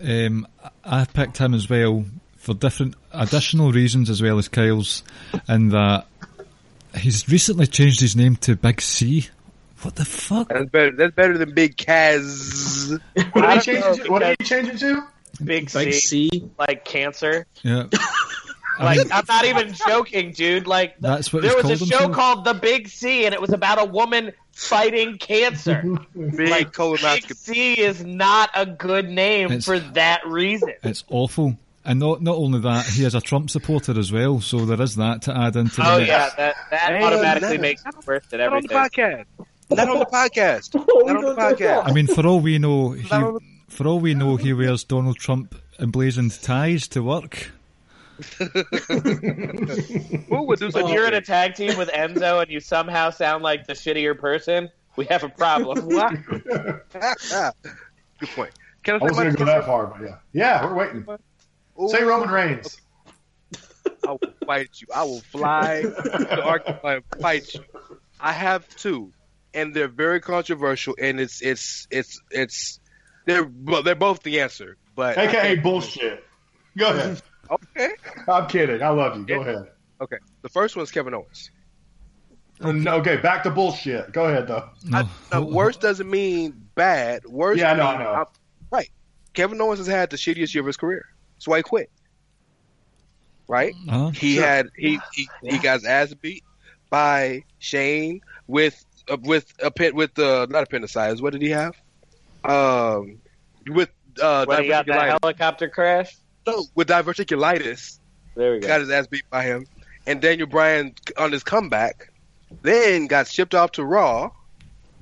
Um, I picked him as well for different additional reasons as well as Kyle's, in that he's recently changed his name to Big C. What the fuck? That's better. That's better than Big Cass. What I did he change it to? What did he because- change it to? Big, Big C, C. like cancer. Yeah, Like I'm not even joking, dude. Like That's what there he's was a show himself? called The Big C, and it was about a woman fighting cancer. Big Big colonoscopy. C is not a good name It's- for that reason. it's awful. And not not only that, he is a Trump supporter as well, so there is that to add into the Oh mix. yeah, that that Hey, automatically no. makes it worse than Not on the everything. podcast. Not on the podcast. Oh, Not on the podcast. I mean, for all we know, he, Not on the- for all we know, he wears Donald Trump emblazoned ties to work. Who would do such When you're in a tag team with Enzo and you somehow sound like the shittier person, we have a problem. What? Good point. Can I I wasn't going to go that far, but yeah. Yeah, we're waiting. Say Roman Reigns. I will fight you. I will fly to Arkansas and fight you. I have two, and they're very controversial, and it's it's it's it's they're well, they're both the answer. But AKA bullshit. Go ahead. Okay, I'm kidding. I love you. Go ahead. okay. The first one's Kevin Owens. Okay, back to bullshit. Go ahead though. No. I, now, worse doesn't mean bad. Worse, Yeah, I know, mean- I know. right. Kevin Owens has had the shittiest year of his career. That's why he quit. Right. Uh-huh. He Sure. had he he, he got his ass beat by Shane with uh, with a pin with uh, not appendicitis. What did he have? Um, with uh, When he got that helicopter crash. No, with diverticulitis, There we go. got his ass beat by him, and Daniel Bryan on his comeback, then got shipped off to Raw,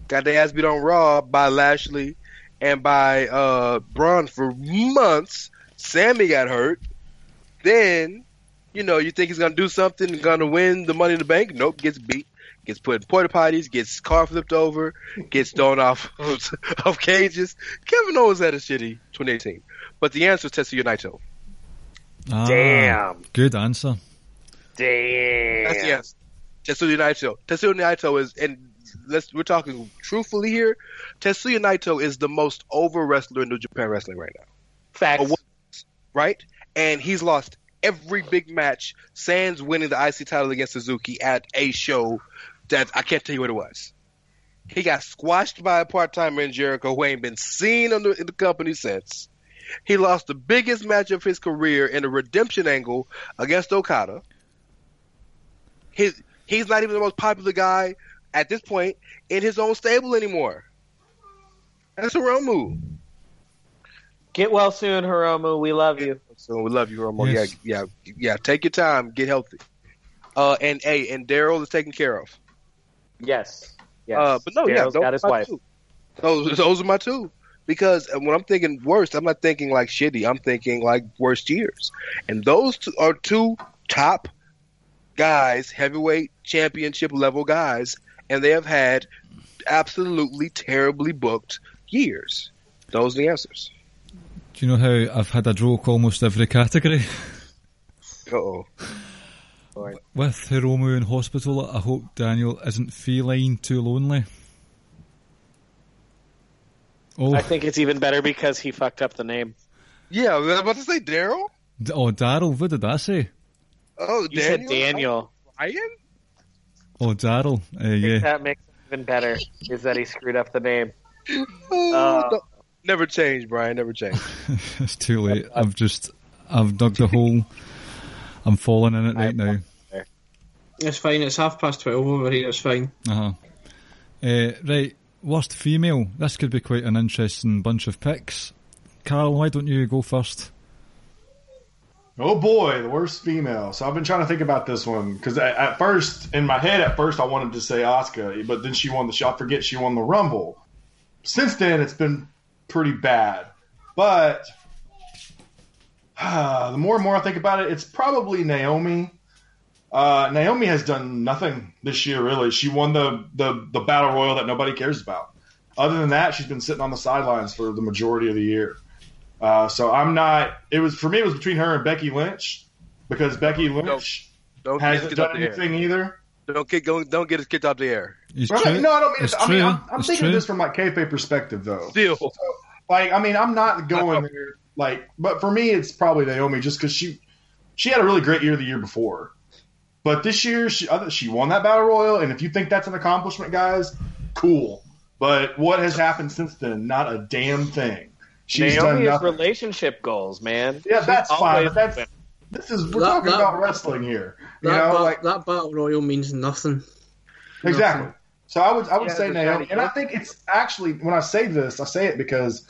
got their ass beat on Raw by Lashley and by uh, Braun for months. Sammy got hurt. Then, you know, you think he's gonna do something, gonna win the Money in the Bank. Nope, gets beat. Gets put in porta potties, gets car flipped over, gets thrown off of cages. Kevin Owens had a shitty 2018, but the answer is Tetsuya Naito. Ah, Damn. Good answer. Damn. That's the answer. Tetsuya Naito. Tetsuya Naito is, and let's we're talking truthfully here. Tetsuya Naito is the most over wrestler in New Japan Wrestling right now, Facts. Right? And he's lost every big match. Sans winning the IC title against Suzuki at a show that I can't tell you what it was. He got squashed by a part timer in Jericho who ain't been seen the, in the company since. He lost the biggest match of his career in a redemption angle against Okada. His he's not even the most popular guy at this point in his own stable anymore. That's a real move. Get well soon, Hiromu. We love you. So we love you, Romo. Yes. Yeah, yeah, yeah. Take your time, get healthy. Uh, and hey, and Daryl is taken care of. Yes. Yes. Uh, but no, yeah, those got his wife. two. Those, those are my two. Because when I'm thinking worst, I'm not thinking like shitty. I'm thinking like worst years, and those two are two top guys, heavyweight championship level guys, and they have had absolutely terribly booked years. Those are the answers. Do you know how I've had a joke almost every category? Uh oh. With Hiromu in hospital, I hope Daniel isn't feline too lonely. Oh, I think it's even better because he fucked up the name. Yeah, I was about to say Daryl. D- oh, Daryl, what did I say? Oh, You Daniel. said Daniel. Ryan. Oh, Daryl, uh, I think yeah. that makes it even better is that he screwed up the name. Oh, Uh, no. Never change, Brian. Never change. it's too late. I've just, I've dug the hole. I'm falling in it right now. It's fine. It's half past twelve over here. It's fine. Uh-huh. Uh, right, worst female. This could be quite an interesting bunch of picks. Carl, why don't you go first? Oh boy, the worst female. So I've been trying to think about this one because at, at first, in my head, at first I wanted to say Asuka, but then she won the shot. Forget she won the Rumble. Since then, it's been pretty bad. But the more and more I think about it, it's probably Naomi. Uh, Naomi has done nothing this year, really. She won the, the, the battle royal that nobody cares about. Other than that, she's been sitting on the sidelines for the majority of the year. Uh, so I'm not. It was for me. It was between her and Becky Lynch because Becky Lynch Don't get hasn't done the air. anything either. Don't get don't, don't get us kicked off the air. It's Right? true. No, I don't mean. It's I mean, I'm, I'm It's thinking true. of this from like kayfabe perspective, though. Still, Like, I mean, I'm not going there. Like, but for me, it's probably Naomi just because she she had a really great year the year before, but this year she she won that battle royal, and if you think that's an accomplishment, guys, cool. But what has happened since then? Not a damn thing. She's done Naomi has nothing. relationship goals, man. Yeah, She's that's fine. always But that's this is we're That- talking that- about wrestling here. You That, know, ba- like that battle royal means nothing. Exactly. So I would I would Yeah, say Naomi, shiny and I think it's actually when I say this, I say it because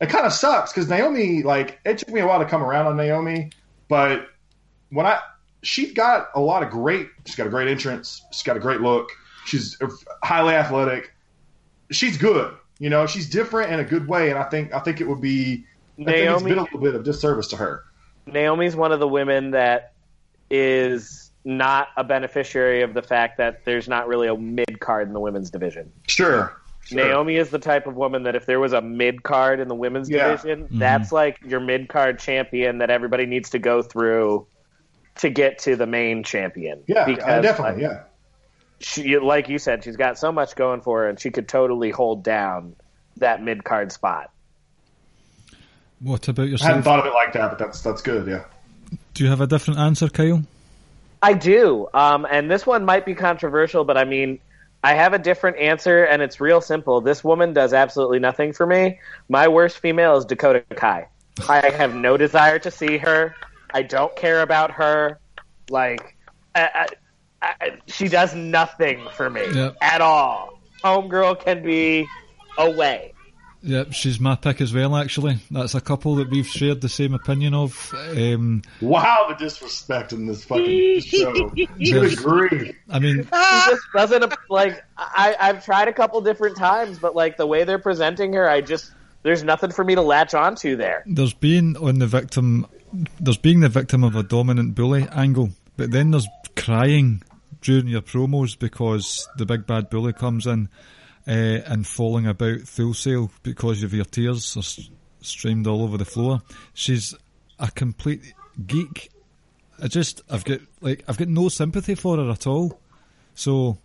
it kind of sucks because Naomi, like, it took me a while to come around on Naomi, but when I she's got a lot of great, she's got a great entrance, she's got a great look, she's highly athletic, she's good. You know, she's different in a good way, and I think I think it would be I think it's Naomi, been a little bit of disservice to her. Naomi's one of the women that is not a beneficiary of the fact that there's not really a mid card in the women's division. Sure. sure. Naomi is the type of woman that if there was a mid card in the women's Yeah. division, mm-hmm. that's like your mid card champion that everybody needs to go through to get to the main champion. Yeah, because, definitely. like, yeah. she, like you said, she's got so much going for her, and she could totally hold down that mid card spot. What about yourself? I hadn't thought of it like that, but that's that's good. Yeah. Do you have a different answer, Kyle? I do, um, and this one might be controversial, but I mean, I have a different answer, and it's real simple. This woman does absolutely nothing for me. My worst female is Dakota Kai. I have no desire to see her. I don't care about her. Like, I, I, I, she does nothing for me Yep. at all. Homegirl can be away. Yep, she's my pick as well. Actually, that's a couple that we've shared the same opinion of. Um, Wow, the disrespect in this fucking show. Good agree. I mean, She just doesn't like. I, I've tried a couple different times, but like the way they're presenting her, I just there's nothing for me to latch onto there. there's been on the victim, there's being the victim of a dominant bully angle, but then there's crying during your promos because the big bad bully comes in uh, and falling about full sail because of your tears are streamed all over the floor. She's a complete geek. I just, I've got like, I've got no sympathy for her at all. So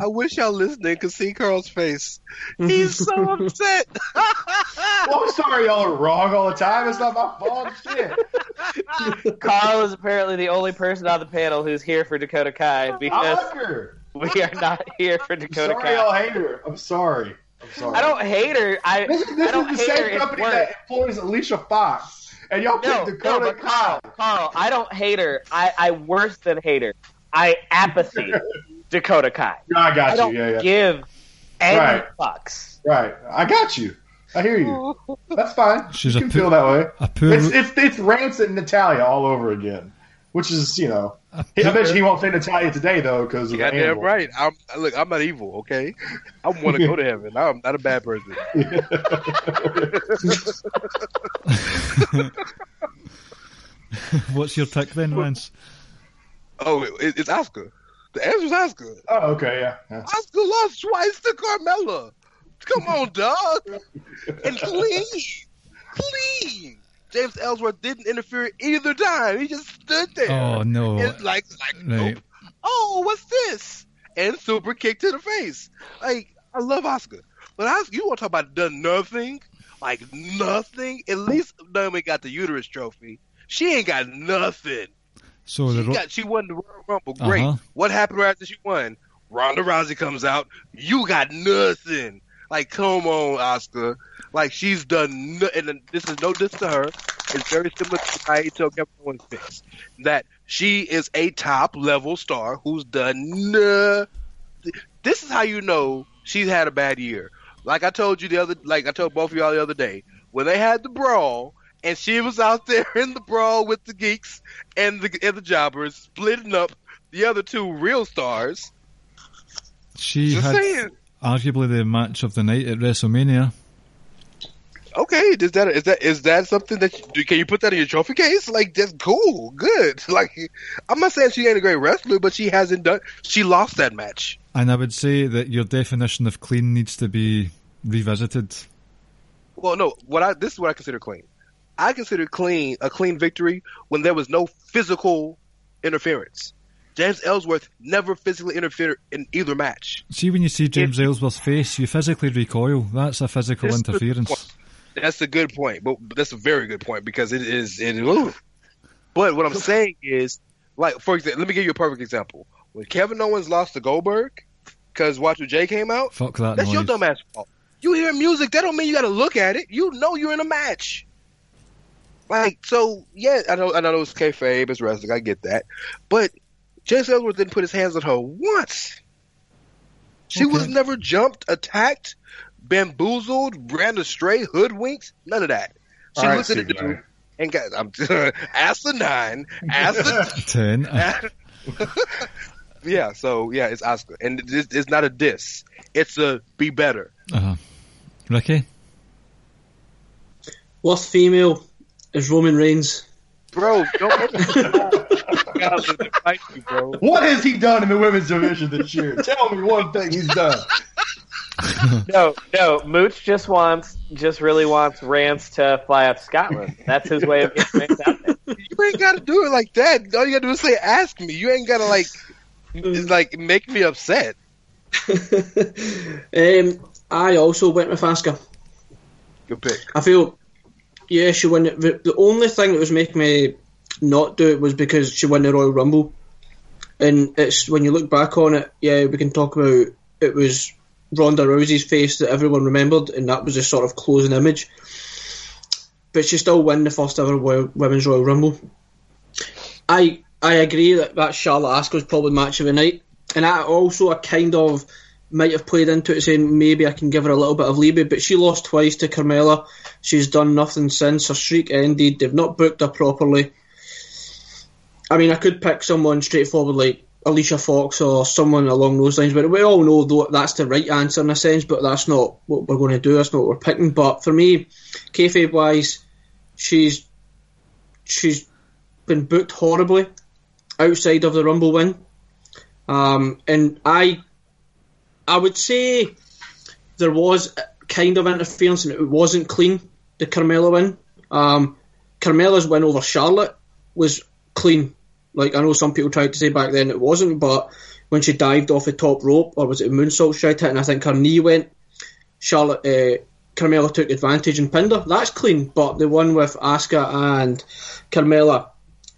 I wish y'all listening could see Carl's face. He's so upset. Well, oh, I'm sorry y'all are wrong all the time. It's not my fault. Shit. Carl is apparently the only person on the panel who's here for Dakota Kai because we are not here for I'm Dakota sorry y'all Kai. hate her. I'm sorry. I'm sorry. I don't hate her. I, This, I don't is the hate same It's company that employs Alicia Fox, and y'all No, pick no, Dakota but Carl, Carl, I don't hate her. I, I worse than hate her. I apathy Dakota Kai. I got I don't you. Yeah, yeah. give any Right. fucks. Right. I got you. I hear you. That's fine. She's you a can pu- feel that way. a poor, It's it's it's Rancid and Natalya all over again, which is you know. I poor- bet you he won't say Natalya today though because of the Goddamn right. I'm look. I'm not evil. Okay. I want to go to heaven. I'm not a bad person. what's your pick then, Vance? Oh, it, it's Asuka. The answer's Asuka. Oh, okay, yeah. yeah. Asuka lost twice to Carmella. Come on, dog. And clean, clean. James Ellsworth didn't interfere either time. He just stood there. Oh no! And like, like, Right. nope. Oh, what's this? And super kick to the face. Like, I love Asuka, but Asuka, you want to talk about done nothing? Like nothing. At least Naomi got the uterus trophy. She ain't got nothing. So She ro- got she won the Royal Rumble. Great. Uh-huh. What happened right after she won? Ronda Rousey comes out. You got nothing. Like, come on, Asuka. Like she's done. No- and this is no diss to her. It's very similar to Naito Kevin Owens fix. That she is a top level star who's done. No- this is how you know she's had a bad year. Like I told you the other, like I told both of y'all the other day, when they had the brawl and she was out there in the brawl with the geeks and the and the jobbers, splitting up the other two real stars. she Just had saying. arguably the match of the night at WrestleMania. Okay, is that is that is that something that you, can you put that in your trophy case? Like that's cool, good. Like I'm not saying she ain't a great wrestler, but she hasn't done. She lost that match. And I would say that your definition of clean needs to be revisited. Well, no. What I this is what I consider clean. I consider clean a clean victory when there was no physical interference. James Ellsworth never physically interfered in either match. See, when you see James Ellsworth's face, you physically recoil. That's a physical the interference. point. That's a good point, but but that's a very good point because it is it. Ooh. But what I'm saying is, like for example, let me give you a perfect example. When Kevin Owens lost to Goldberg because watch Watcher J came out, Fuck that that's your noise. dumbass fault. You hear music, that don't mean you got to look at it. You know you're in a match. Like so, yeah, I know I know it's kayfabe, it's wrestling, I get that, but James Ellsworth didn't put his hands on her once. She was never jumped, attacked, bamboozled, ran astray, hoodwinked, none of that. She All right, looked at the dude and got I'm asinine, asinine. Ten. yeah, so yeah, it's Asuka, and it's, it's not a diss. It's a be better. Uh-huh. Ricky? Worst female is Roman Reigns. Bro, don't you, bro. What has he done in the women's division this year? Tell me one thing he's done. No, no. Mooch just wants, just really wants Rance to fly out to Scotland. That's his way of getting Rance out there. You ain't gotta do it like that. All you gotta do is say, "Ask me." You ain't gotta like, it's like make me upset. um, I also went with Asuka. Good pick. I feel, yeah, she won. The, the only thing that was making me not do it was because she won the Royal Rumble, and it's when you look back on it, yeah, we can talk about it was Ronda Rousey's face that everyone remembered, and that was a sort of closing image. But she still won the first ever Women's Royal Rumble. I I agree that that Charlotte Asuka was probably match of the night, and I also I kind of might have played into it saying maybe I can give her a little bit of leeway, but she lost twice to Carmella. She's done nothing since. Her streak ended. They've not booked her properly. I mean, I could pick someone straightforward like Alicia Fox or someone along those lines, but we all know though that's the right answer in a sense, but that's not what we're going to do. That's not what we're picking. But for me, kayfabe wise, she's she's been booked horribly outside of the Rumble win, um, and I I would say there was kind of interference and it wasn't clean. The Carmella win, um, Carmella's win over Charlotte was clean. Like I know some people tried to say back then it wasn't, but when she dived off the top rope, or was it a moonsault she hit, and I think her knee went. Charlotte, uh, Carmella took advantage and pinned her. That's clean, but the one with Asuka and Carmella,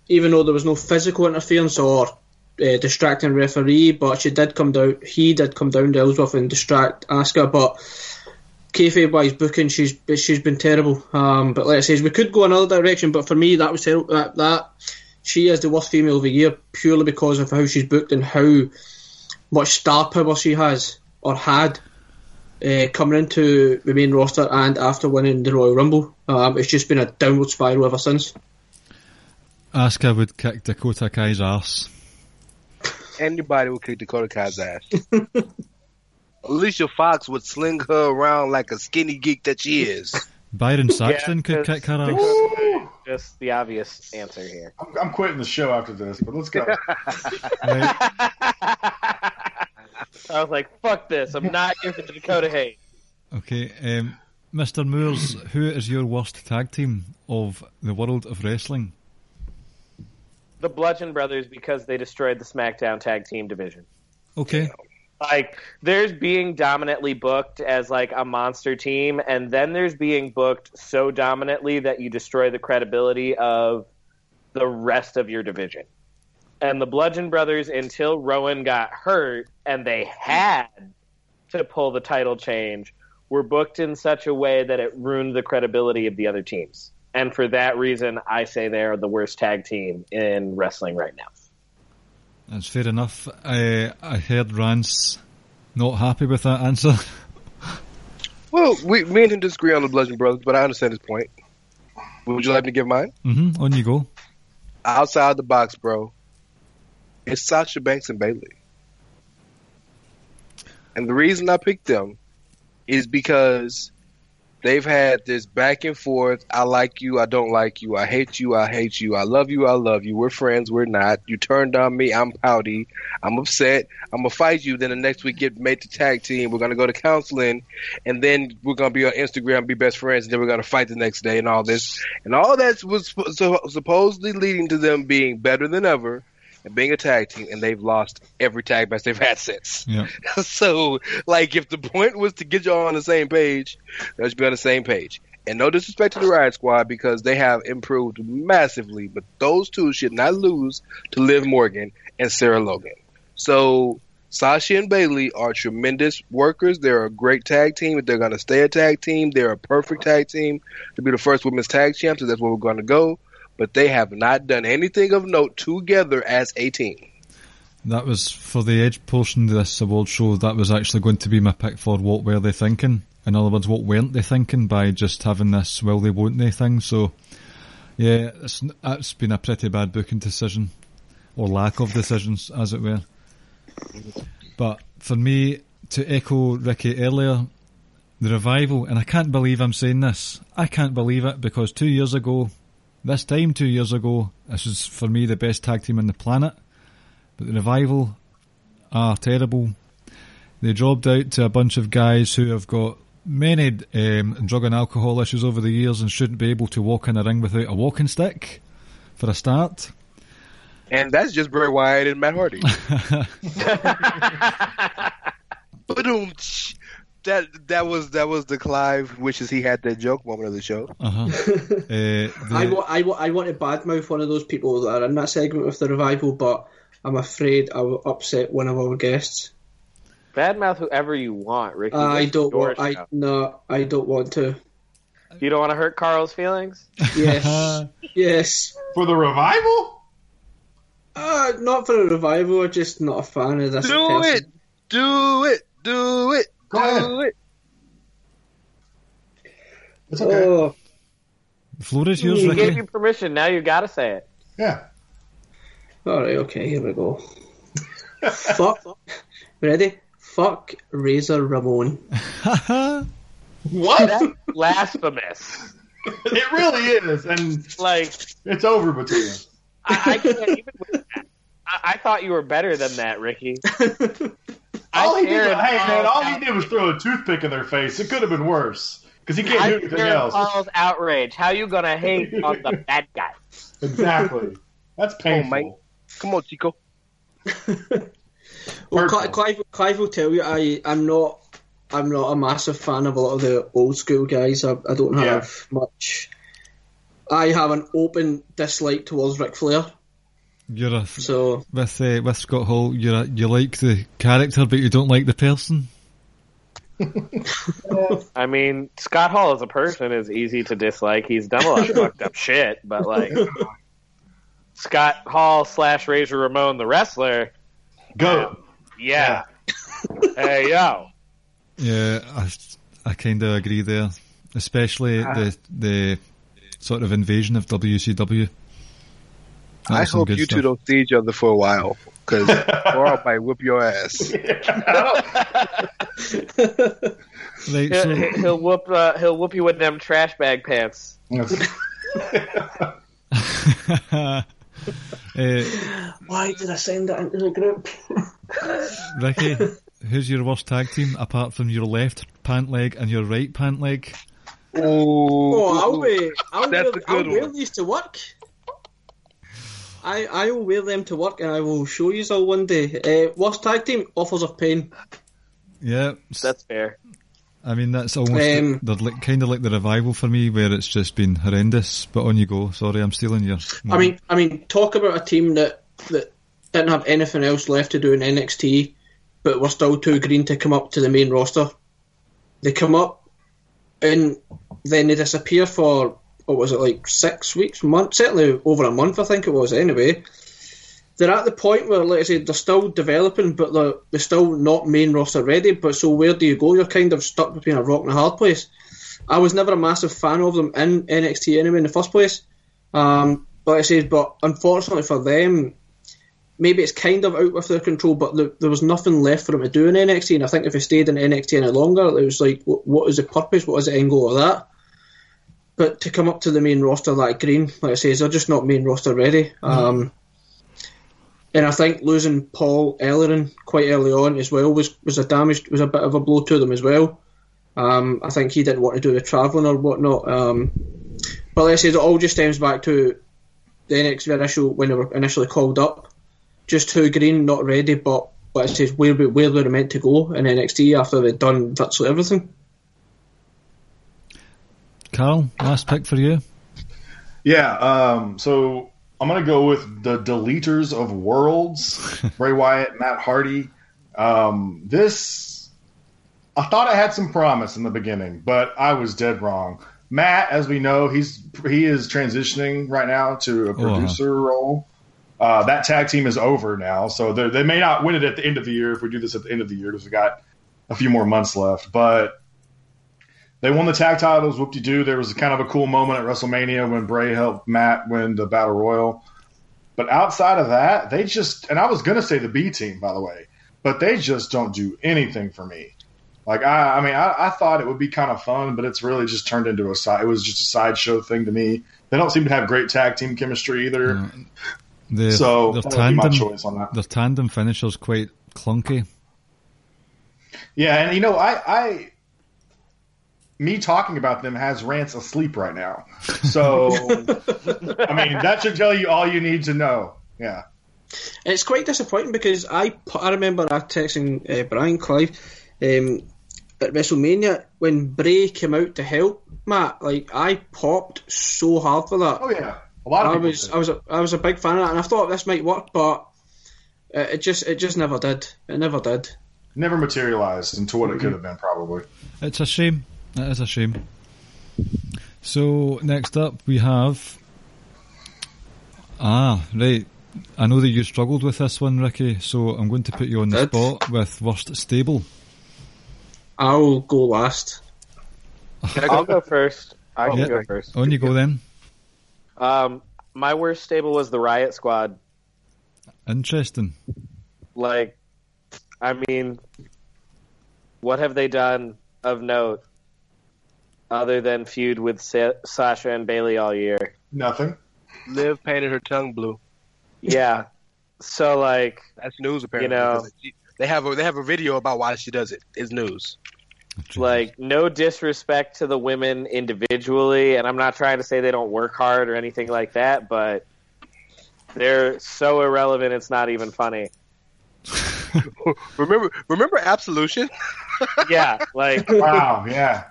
even though there was no physical interference or uh, distracting referee, but she did come down. He did come down to Ellsworth and distract Asuka, but kayfabe wise booking, she's she's been terrible. Um, but I say we could go another direction, but for me, that was terrible. That, that she is the worst female of the year purely because of how she's booked and how much star power she has or had uh, coming into the main roster and after winning the Royal Rumble. Um, it's just been a downward spiral ever since. Asuka would kick Dakota Kai's ass. Anybody would kick Dakota Kai's ass. Alicia Fox would sling her around like a skinny geek that she is. Byron Saxton could just- kick her ass. Just the obvious answer here. I'm, I'm quitting the show after this, but let's go. Right. I was like, "Fuck this! I'm not here for the Dakota Hayes." Okay, um, Mr. Moores, who is your worst tag team of the world of wrestling? The Bludgeon Brothers because they destroyed the SmackDown Tag Team division. Okay, Like, there's being dominantly booked as like a monster team, and then there's being booked so dominantly that you destroy the credibility of the rest of your division. And the Bludgeon Brothers, until Rowan got hurt and they had to pull the title change, were booked in such a way that it ruined the credibility of the other teams. And for that reason, I say they're the worst tag team in wrestling right now. that's fair enough. I I heard Rance not happy with that answer. Well, we me and him disagree on the Bludgeon Brothers, but I understand his point. Would you like me to give mine? hmm on you go. Outside the box, bro. It's Sasha Banks and Bayley. And the reason I picked them is because they've had this back and forth. I like you, I don't like you, I hate you, I hate you, I love you, I love you. We're friends, we're not. You turned on me, I'm pouty, I'm upset, I'm gonna fight you. Then the next week get made to tag team. We're gonna go to counseling, and then we're gonna be on Instagram, be best friends, and then we're gonna fight the next day, and all this, and all that was supposedly leading to them being better than ever and being a tag team, and they've lost every tag match they've had since. Yeah, so, like, if the point was to get y'all on the same page, let's be on the same page. And no disrespect to the Riot Squad because they have improved massively, but those two should not lose to Liv Morgan and Sarah Logan. So, Sasha and Bayley are tremendous workers. They're a great tag team. If they're going to stay a tag team, they're a perfect tag team to be the first women's tag champs. So that's where we're going to go. But they have not done anything of note together as a team. that was for the edge portion of this award show. That was actually going to be my pick for what were they thinking. In other words, what weren't they thinking by just having this will they won't they thing. So, yeah, it's, that's been a pretty bad booking decision, or lack of decisions, as it were. But for me, to echo Ricky earlier, the revival, and I can't believe I'm saying this. I can't believe it because two years ago, this time two years ago, this was for me the best tag team on the planet. But the revival are terrible. They dropped out to a bunch of guys who have got many um, drug and alcohol issues over the years and shouldn't be able to walk in a ring without a walking stick. for a start. And that's just Bray Wyatt and Matt Hardy. Ba-dum, tsh. That that was that was the Clive wishes he had that joke moment of the show. Uh-huh. uh, the, I, wa- I, wa- I want to badmouth one of those people that are in that segment with the revival, but I'm afraid I will upset one of our guests. Badmouth whoever you want, Ricky. I don't want. I show. no, I don't want to. You don't want to hurt Carl's feelings. Yes, yes. For the revival? Uh, not for a revival. I'm just not a fan of this. Do person. it, do it, do it, Go ahead. do it. It's okay. Oh, the floor is yours, He gave Ricky. you permission. Now you got to say it. yeah. all right. Okay, here we go. Fuck. Ready? Fuck Razor Ramon. What? That's blasphemous. it really is, and Like it's over between us. I, I can't even. With that. I, I thought you were better than that, Ricky. All I he did, shared hey man, Carl's all he did was throw a toothpick in their face. It could have been worse because he can't I do anything else. Carl's outrage. How you gonna hate on the bad guy? Exactly. That's painful. mate. Come on, Chico. Well, Hurtful. Cli- Clive, Clive will tell you I, I'm not I'm not a massive fan of a lot of the old school guys. I, I don't have Yeah. much. I have an open dislike towards Ric Flair. You're a, So with uh, with Scott Hall. You're a, you like the character, but you don't like the person. I mean, Scott Hall as a person is easy to dislike. He's done a lot of fucked up shit, but like Scott Hall slash Razor Ramon the wrestler, Go. yeah. hey yo, Yeah, I, I kind of agree there, especially the the sort of invasion of WCW. That I hope good you two don't see each other for a while, because or I might whip your ass. Right, he'll, so he'll whoop uh, he'll whoop you with them trash bag pants. That's- uh, why did I send that into the group? Ricky, who's your worst tag team apart from your left pant leg and your right pant leg? Oh, I'll be. I'll That's wear, a good I'll wear one. these to work. I I will wear them to work, and I will show you all one day. Uh, worst tag team Authors of Pain. Yeah, That's fair. I mean that's almost Um, they're like, kind of like the revival for me, where it's just been horrendous. But on you go. Sorry, I'm stealing your. I mean, I mean, talk about a team that that didn't have anything else left to do in NXT, but were still too green to come up to the main roster. They come up, and then they disappear for what was it like six weeks, months, certainly over a month, I think it was. Anyway, they're at the point where, like I said, they're still developing, but they're, they're still not main roster ready. But so where do you go? You're kind of stuck between a rock and a hard place. I was never a massive fan of them in NXT anyway in the first place. Um, like I said, but unfortunately for them, maybe it's kind of out of their control. But there, there was nothing left for them to do in NXT, and I think if they stayed in NXT any longer, it was like, what, what is the purpose? What is the end goal of that? But to come up to the main roster like green, like I say, they're just not main roster ready. Um, and I think losing Paul Ellering quite early on as well was, was a damage was a bit of a blow to them as well. Um, I think he didn't want to do the travelling or whatnot. Um, but like I said, it all just stems back to the NXT initial when they were initially called up. Just too green, not ready. But like I said, where we- where they were meant to go in NXT after they'd done virtually everything. Carl, last pick for you. Yeah, um, so I'm gonna go with the deleters of worlds, Bray Wyatt, Matt Hardy. Um, this, I thought I had some promise in the beginning, but I was dead wrong. Matt, as we know, he's he is transitioning right now to a uh-huh. producer role. Uh, that tag team is over now, so they they may not win it at the end of the year if we do this at the end of the year because we got a few more months left. But they won the tag titles. Whoop de doo. There was kind of a cool moment at WrestleMania when Bray helped Matt win the Battle Royal. But outside of that, they just and I was gonna say the B team, by the way, but they just don't do anything for me. Like I, I mean, I, I thought it would be kind of fun, but it's really just turned into a side. It was just a sideshow thing to me. They don't seem to have great tag team chemistry either. The, So their tandem, choice on that. their tandem finisher's quite clunky. Yeah, and you know, I, I me talking about them has Rance asleep right now. So, I mean, that should tell you all you need to know. Yeah. It's quite disappointing because I I remember I texting uh, Brian Clive um, at WrestleMania when Bray came out to help Matt. Like I popped so hard for that. Oh yeah, a lot of I was did. I was a, I was a big fan of that, and I thought this might work, but uh, it just it just never did. It never did. never materialized into what it could have been. Probably. It's a shame. It is a shame. So next up we have. Ah, right. I know that you struggled with this one, Ricky. So I'm going to put you on the Did? spot with worst stable. I'll go last. I'll go first. I can Yeah. go first. On you go then. Um, my worst stable was the Riott Squad. Interesting. Like, I mean, what have they done of note other than feud with Sa- Sasha and Bayley all year? Nothing. Liv painted her tongue blue. Yeah. So like, That's news apparently. You know. they have a they have a video about why she does it. It's news. like no disrespect to the women individually, and I'm not trying to say they don't work hard or anything like that, but they're so irrelevant it's not even funny. remember remember Absolution? Yeah, like Wow. Yeah.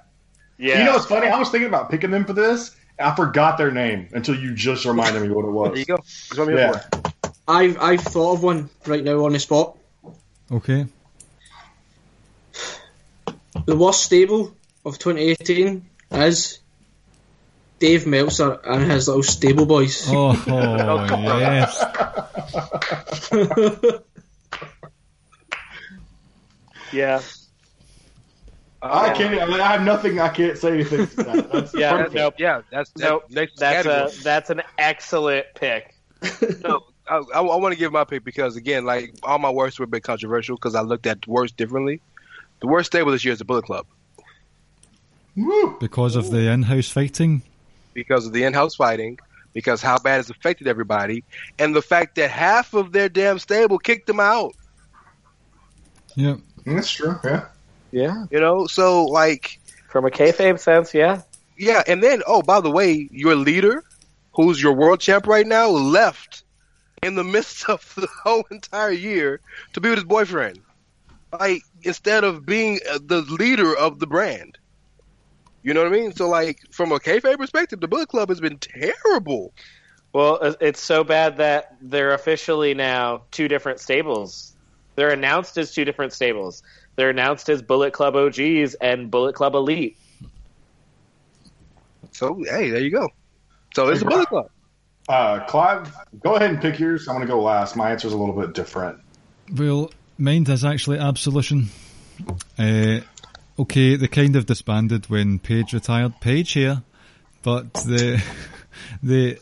Yeah. You know what's funny? I was thinking about picking them for this. I forgot their name until you just reminded me what it was. There you go. That's what I'm Yeah. for. I've I've thought of one right now on the spot. Okay. The worst stable of 2018 is Dave Meltzer and his little stable boys. Oh, oh yes. yeah, I can't. I, mean, I have nothing. I can't say anything. To that. That's Yeah, perfect. nope. Yeah, that's nope. next That's category. a that's an excellent pick. No, I, I, I want to give my pick because again, like all my worst were a bit controversial because I looked at worst differently. The worst stable this year is the Bullet Club Woo. Because of the in-house fighting. because of the in-house fighting, because how bad it's affected everybody, and the fact that half of their damn stable kicked them out. Yeah. That's true. Yeah. Yeah, You know, so like, from a kayfabe sense, yeah. yeah, and then oh, by the way, your leader, who's your world champ right now, left in the midst of the whole entire year to be with his boyfriend. Like instead of being uh, the leader of the brand. You know what I mean? So like from a kayfabe perspective, the Bullet Club has been terrible. Well, it's so bad that they're officially now two different stables. They're announced as two different stables. They're announced as Bullet Club OGs and Bullet Club Elite. So hey, there you go. So it's a Bullet Club. Uh, Clive, go ahead and pick yours. I'm going to go last. My answer is a little bit different. Well, mine is actually Absolution. Uh, okay, they kind of disbanded when Paige retired. Paige here, but the the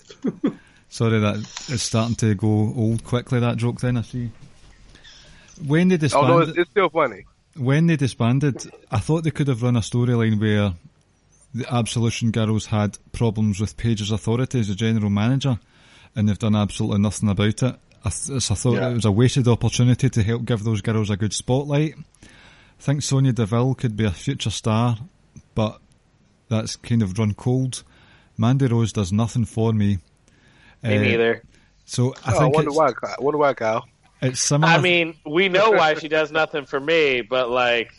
sorry that it's starting to go old quickly. That joke. Then I see. When they Oh disbanded, no, it's, it's still funny. When they disbanded, I thought they could have run a storyline where the Absolution girls had problems with Paige's authority as a general manager, and they've done absolutely nothing about it. I, th- so I thought Yeah. it was a wasted opportunity to help give those girls a good spotlight. I think Sonya Deville could be a future star, but that's kind of run cold. Mandy Rose does nothing for me. Me Uh, neither. So I Oh, I think wonder it's, why. I wonder why, Kyle. It's. I mean, we know why she does nothing for me, but like,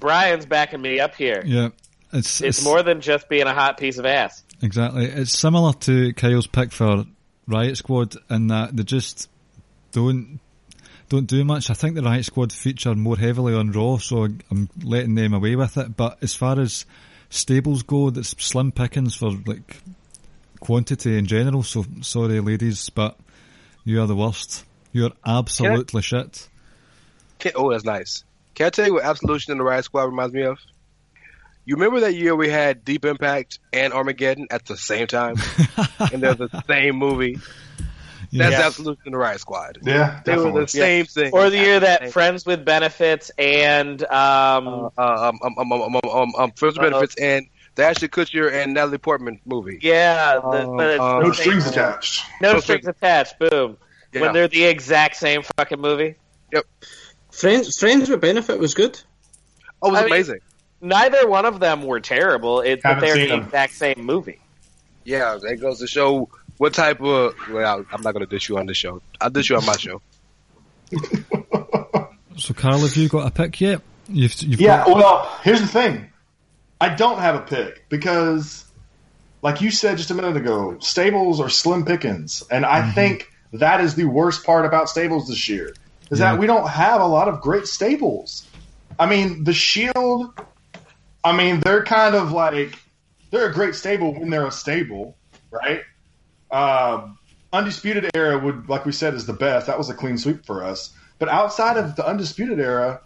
Brian's backing me up here. yeah, it's It's more than just being a hot piece of ass. Exactly. It's similar to Kyle's pick for Riott Squad in that they just don't don't do much. I think the Riott Squad feature more heavily on Raw, so I'm letting them away with it. But as far as stables go, that's slim pickings for like quantity in general. So sorry, ladies, but you are the worst. You're absolutely shit. Can, oh, that's nice. Can I tell you what Absolution and the Riott Squad reminds me of? You remember that year we had Deep Impact and Armageddon at the same time, and they're the same movie. That's Yes. Absolution and the Riott Squad. Yeah, They were the same thing. Or the year that Friends with Benefits and um, uh, um, um, um, um, um, um, um, Friends with Uh, Benefits and the Ashley Kutcher and Natalie Portman movie. yeah, the, Um, but it's um, the no same- strings attached. no no strings strings. attached. Boom. Yeah. When they're the exact same fucking movie. Yep. Friends Friends with Benefit was good. Oh, it was I mean- amazing. neither one of them were terrible. It's that they're the them. exact same movie. Yeah, that goes to show what type of. Well, I'm not going to dish you on this show. I'll dish you on my show. So, Carl, have you got a pick yet? You've, you've Yeah, got, well, here's the thing. I don't have a pick because, like you said just a minute ago, stables are slim pickings, and I think that is the worst part about stables this year is Yeah. that we don't have a lot of great stables. I mean, the Shield. I mean, they're kind of like they're a great stable when they're a stable, right? Um, Undisputed Era would, like we said, is the best. That was a clean sweep for us. But outside of the Undisputed Era,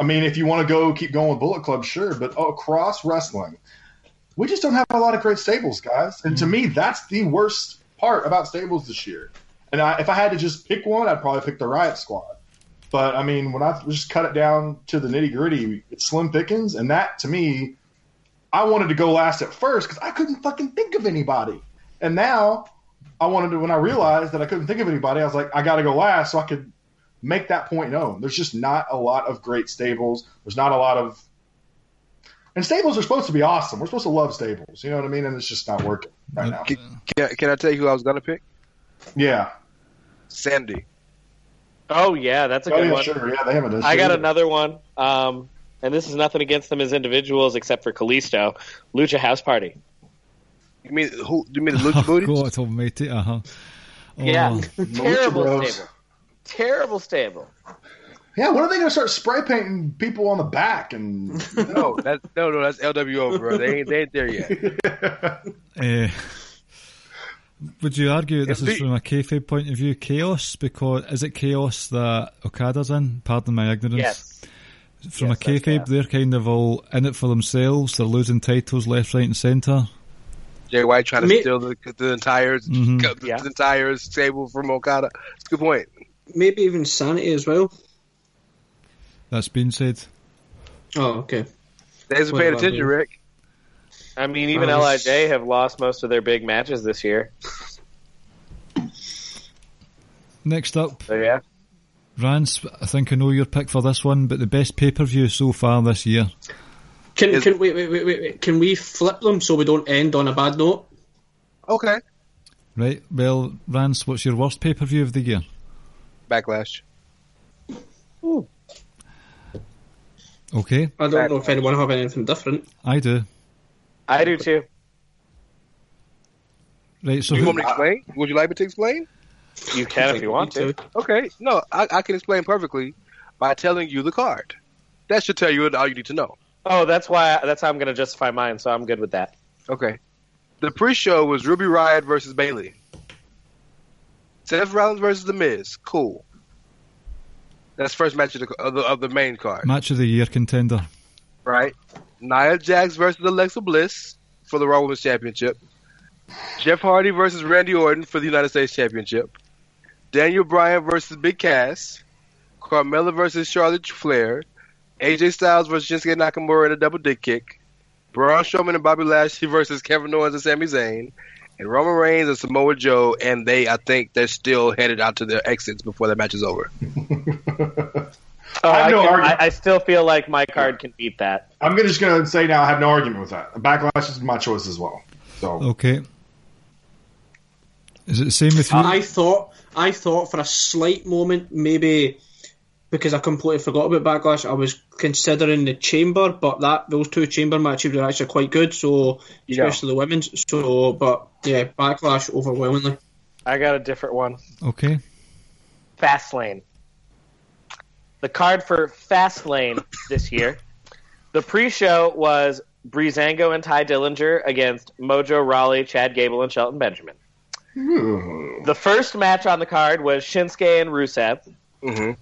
I mean, if you want to go keep going with Bullet Club, sure. But across wrestling, we just don't have a lot of great stables, guys. And to mm. me, that's the worst part about stables this year. And I, if I had to just pick one, I'd probably pick the Riott Squad. But I mean, when I just cut it down to the nitty gritty, it's slim pickings, and that to me, I wanted to go last at first because I couldn't fucking think of anybody. And now I wanted to. When I realized that I couldn't think of anybody, I was like, I got to go last so I could make that point known. There's just not a lot of great stables. There's not a lot of. And stables are supposed to be awesome. We're supposed to love stables. You know what I mean? And it's just not working right now. Can, can, can I tell you who I was going to pick? Yeah. Sandy. Oh yeah, that's a Oh, good yeah, one. sure. Yeah, they haven't I got either. another one. Um, and this is nothing against them as individuals, except for Kalisto, Lucha House Party. You mean who? You mean the Lucha oh, Booties? God almighty, uh-huh. Oh, Yeah, terrible Bros. stable. Terrible stable. Yeah, when are they going to start spray painting people on the back? And No, that's no, no, that's LWO, bro. They ain't, they ain't there yet. Eh, would you argue this If is from a kayfabe point of view chaos? Because is it chaos that Okada's in? Pardon my ignorance. Yes. From Yes, a that's kayfabe, chaos. they're kind of all in it for themselves. They're losing titles left, right, and centre. Jay White trying to Me- steal the, the entire Mhm. the Yeah. entire stable from Okada. It's a good point. Maybe even Sanity as well. That's been said. Oh, okay. Thanks for What paying attention. Rick. I mean, even Oh, Lij have lost most of their big matches this year. Next up, So yeah, Rance. I think I know your pick for this one, but the best pay per view so far this year. Can Is- can wait, wait wait wait wait can we flip them so we don't end on a bad note? Okay. Right. Well, Rance, what's your worst pay per view of the year? Backlash. Okay, I don't know if anyone have anything different. I do. I do too. Right. So you who- want me to explain? Would you like me to explain? You can if you want to. Okay. No, I, I can explain perfectly by telling you the card. That should tell you all you need to know. Oh, that's why. That's how I'm going to justify mine. So I'm good with that. Okay. The pre-show was Ruby Riott versus Bayley. Seth Rollins versus The Miz. Cool. That's first match of the, of the, of the main card. match of the year contender. right? Nia Jax versus Alexa Bliss for the Raw Women's Championship. Jeff Hardy versus Randy Orton for the United States Championship. Daniel Bryan versus Big Cass. Carmella versus Charlotte Flair. AJ Styles versus Shinsuke Nakamura in a double dick kick. Braun Strowman and Bobby Lashley versus Kevin Owens and Sami Zayn. And Roman Reigns and Samoa Joe, and they, I think, they're still headed out to their exits before the match is over. Oh, I have I, no can- argument. I, I still feel like my card can beat that. I'm just going to say now I have no argument with that. Backlash is my choice as well. So Okay. Is it the same with you? I thought I thought for a slight moment maybe because I completely forgot about Backlash, I was considering the Chamber, but that those two Chamber matches were actually quite good. So Yeah. especially the women's. So, but yeah, Backlash overwhelmingly. I got a different one. okay. Fastlane. The card for Fastlane this year. The pre-show was Breezango and Tye Dillinger against Mojo Rawley, Chad Gable, and Shelton Benjamin. The first match on the card was Shinsuke and Rusev. hmm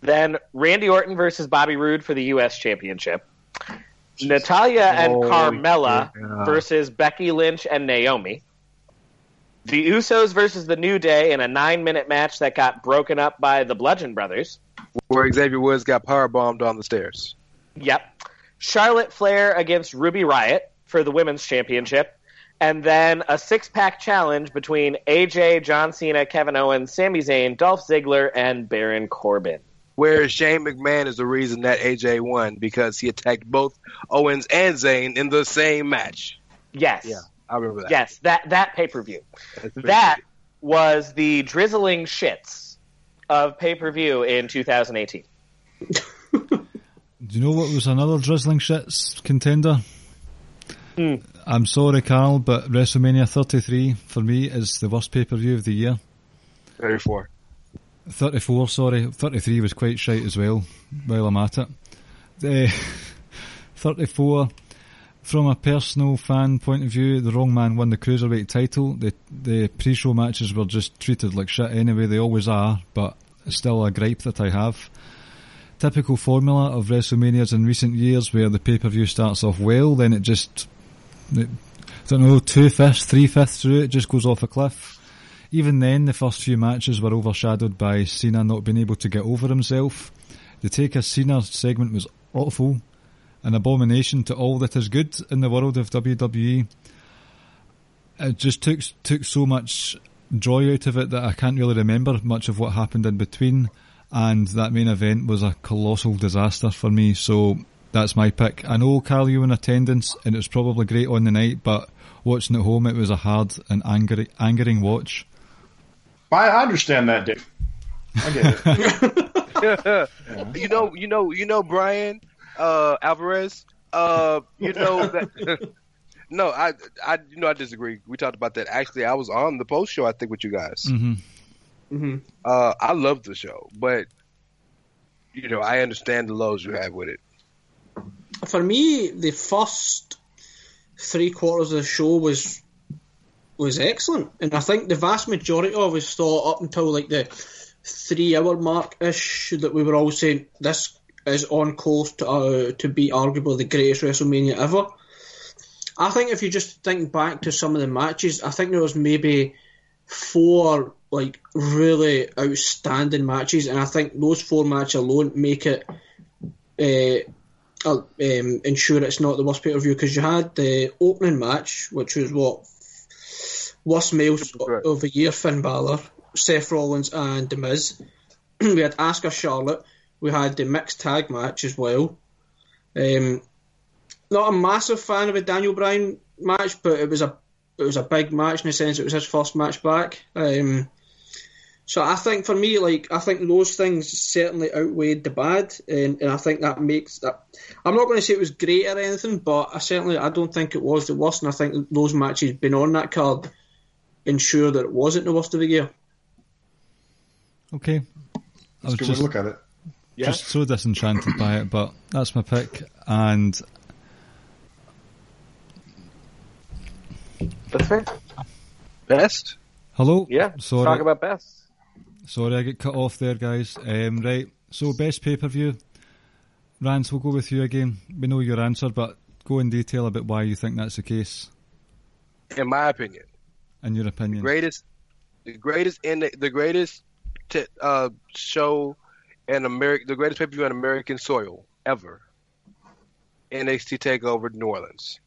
Then Randy Orton versus Bobby Roode for the U.S. Championship. Natalya and Carmella yeah. versus Becky Lynch and Naomi. The Usos versus the New Day in a nine-minute match that got broken up by the Bludgeon Brothers. Where Xavier Woods got power bombed on the stairs. Yep. Charlotte Flair against Ruby Riott for the Women's Championship. And then a six pack challenge between AJ, John Cena, Kevin Owens, Sami Zayn, Dolph Ziggler, and Baron Corbin. Where Shane McMahon is the reason that AJ won because he attacked both Owens and Zayn in the same match. Yes. Yeah, I remember that. Yes, that that pay per view. That was the drizzling shits of pay per view in 2018. Do you know what was another drizzling shits contender? Hmm. I'm sorry, Carl, but WrestleMania 33 for me is the worst pay per view of the year. 34. 34, sorry. 33 was quite shite as well, while I'm at it. The 34, from a personal fan point of view, the wrong man won the Cruiserweight title. The, the pre-show matches were just treated like shit anyway, they always are, but still a gripe that I have. Typical formula of WrestleManias in recent years where the pay-per-view starts off well, then it just, it, I don't know, two-fifths, three-fifths through it just goes off a cliff. Even then, the first few matches were overshadowed by Cena not being able to get over himself. The Take a Cena segment was awful, an abomination to all that is good in the world of WWE. It just took took so much joy out of it that I can't really remember much of what happened in between. And that main event was a colossal disaster for me. So that's my pick. I know Carl, you in attendance, and it was probably great on the night, but watching at home, it was a hard and angry, angering watch. I, I understand that, Dave. I get it. You know, you know, you know, Bryan uh, Alvarez. Uh, you know that. no, I, I, you know, I disagree. We talked about that. Actually, I was on the post show. I think with you guys. Mm-hmm. Mm-hmm. Uh, I love the show, but you know, I understand the lows you have with it. For me, the first three quarters of the show was was excellent, and I think the vast majority of us thought up until like the three hour mark ish that we were all saying this is on course to uh, to be arguably the greatest WrestleMania ever. I think if you just think back to some of the matches, I think there was maybe four like really outstanding matches, and I think those four matches alone make it uh, uh, um, ensure it's not the worst pay per view because you had the opening match, which was what worst males of the year, Finn Balor, Seth Rollins, and The Miz. we had Asuka Charlotte. We had the mixed tag match as well. Um, not a massive fan of the Daniel Bryan match, but it was a it was a big match in the sense it was his first match back. Um, so I think for me, like I think those things certainly outweighed the bad, and, and I think that makes that. I'm not going to say it was great or anything, but I certainly I don't think it was the worst, and I think those matches been on that card ensure that it wasn't the worst of the year. Okay. I That's was a just, to look at it. Yeah. just so disenchanted by it, but that's my pick. And That's fair. Best. hello. Yeah. Sorry. Talk about best. Sorry, I get cut off there, guys. Um, right, so best pay per view. Rance, we'll go with you again. We know your answer, but go in detail about why you think that's the case, In my opinion, in your opinion. greatest, the greatest in the, the greatest t- uh, show in America, the greatest pay per view on American soil ever. NXT Takeover New Orleans.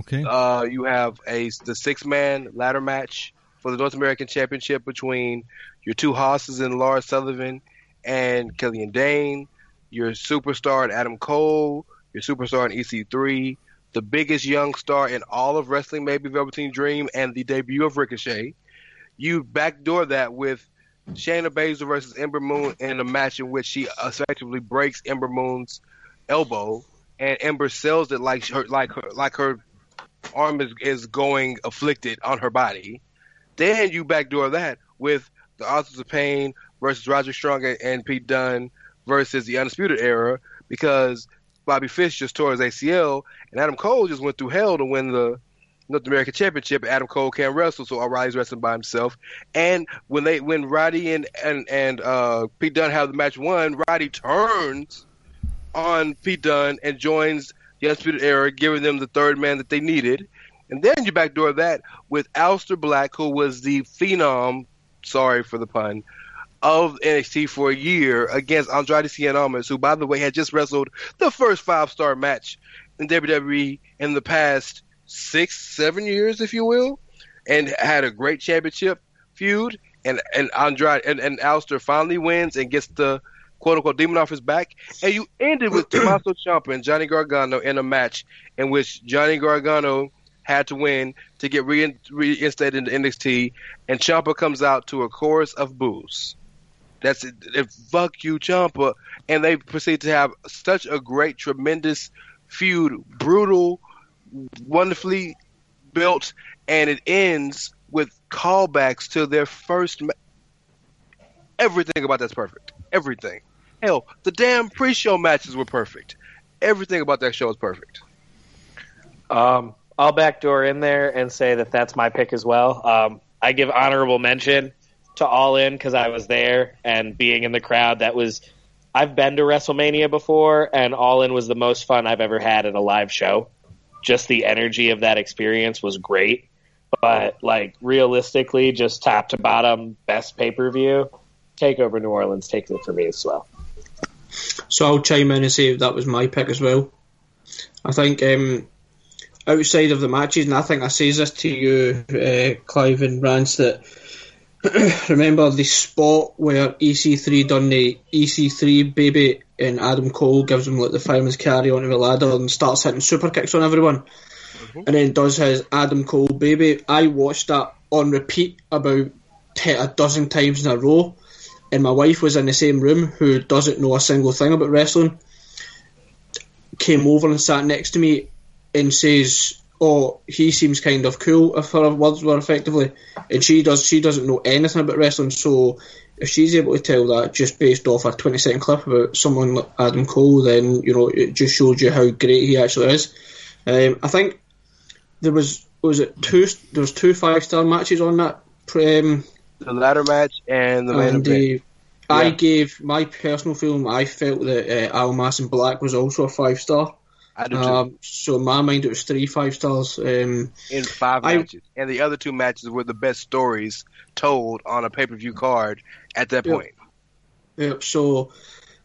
Okay. Uh, you have a the six man ladder match for the North American Championship between your two hosses in Lars Sullivan and Killian Dain, your superstar in Adam Cole, your superstar in EC3, the biggest young star in all of wrestling, maybe Velveteen Dream, and the debut of Ricochet. You backdoor that with Shayna Baszler versus Ember Moon in a match in which she effectively breaks Ember Moon's elbow, and Ember sells it like her like her like her arm is, is going afflicted on her body. Then you backdoor that with the Authors of Pain versus Roderick Strong and, Pete Dunne versus the Undisputed Era because Bobby Fish just tore his ACL and Adam Cole just went through hell to win the North American Championship. Adam Cole can't wrestle, so O'Reilly's wrestling by himself. And when they when Roddy and and and uh, Pete Dunne have the match won, Roddy turns on Pete Dunne and joins the Undisputed Era, giving them the third man that they needed. And then you backdoor that with Aleister Black, who was the phenom, sorry for the pun, of NXT for a year against Andrade Cien Almas, who, by the way, had just wrestled the first five star match in WWE in the past six, seven years, if you will, and had a great championship feud and and Andrade and, and Aleister finally wins and gets the quote unquote demon off his back, and you ended with Tommaso Ciampa and Johnny Gargano in a match in which Johnny Gargano had to win to get rein, reinstated into NXT, and Ciampa comes out to a chorus of boos. That's it. fuck you, Ciampa, and they proceed to have such a great, tremendous feud, brutal, wonderfully built, and it ends with callbacks to their first. Ma- Everything about that's perfect. Everything. Hell, the damn pre-show matches were perfect. Everything about that show is perfect. Um, I'll backdoor in there and say that that's my pick as well. Um, I give honorable mention to All In because I was there and being in the crowd. That was I've been to WrestleMania before, and All In was the most fun I've ever had at a live show. Just the energy of that experience was great. But like realistically, just top to bottom, best pay per view, Takeover New Orleans takes it for me as well. So I'll chime in and say that was my pick as well. I think um, outside of the matches, and I think I say this to you, uh, Clive and Rance, that remember the spot where EC3 done the EC3 baby and Adam Cole gives him like the fireman's carry onto the ladder and starts hitting super kicks on everyone, mm-hmm. and then does his Adam Cole baby. I watched that on repeat about te- a dozen times in a row, and my wife was in the same room who doesn't know a single thing about wrestling. Came over and sat next to me and says, "Oh, he seems kind of cool." If her words were effectively, and she does, she doesn't know anything about wrestling. So, if she's able to tell that just based off a twenty second clip about someone like Adam Cole, then you know it just shows you how great he actually is. Um, I think there was was it two there was two five star matches on that. Um, The ladder match and the main event. I Yeah. gave my personal feeling. I felt that uh, Almas and Black was also a five star. I do. Um, so in my mind, it was three five stars. Um, in five I- matches, and the other two matches were the best stories told on a pay per view card at that Yep. point. yeah, so,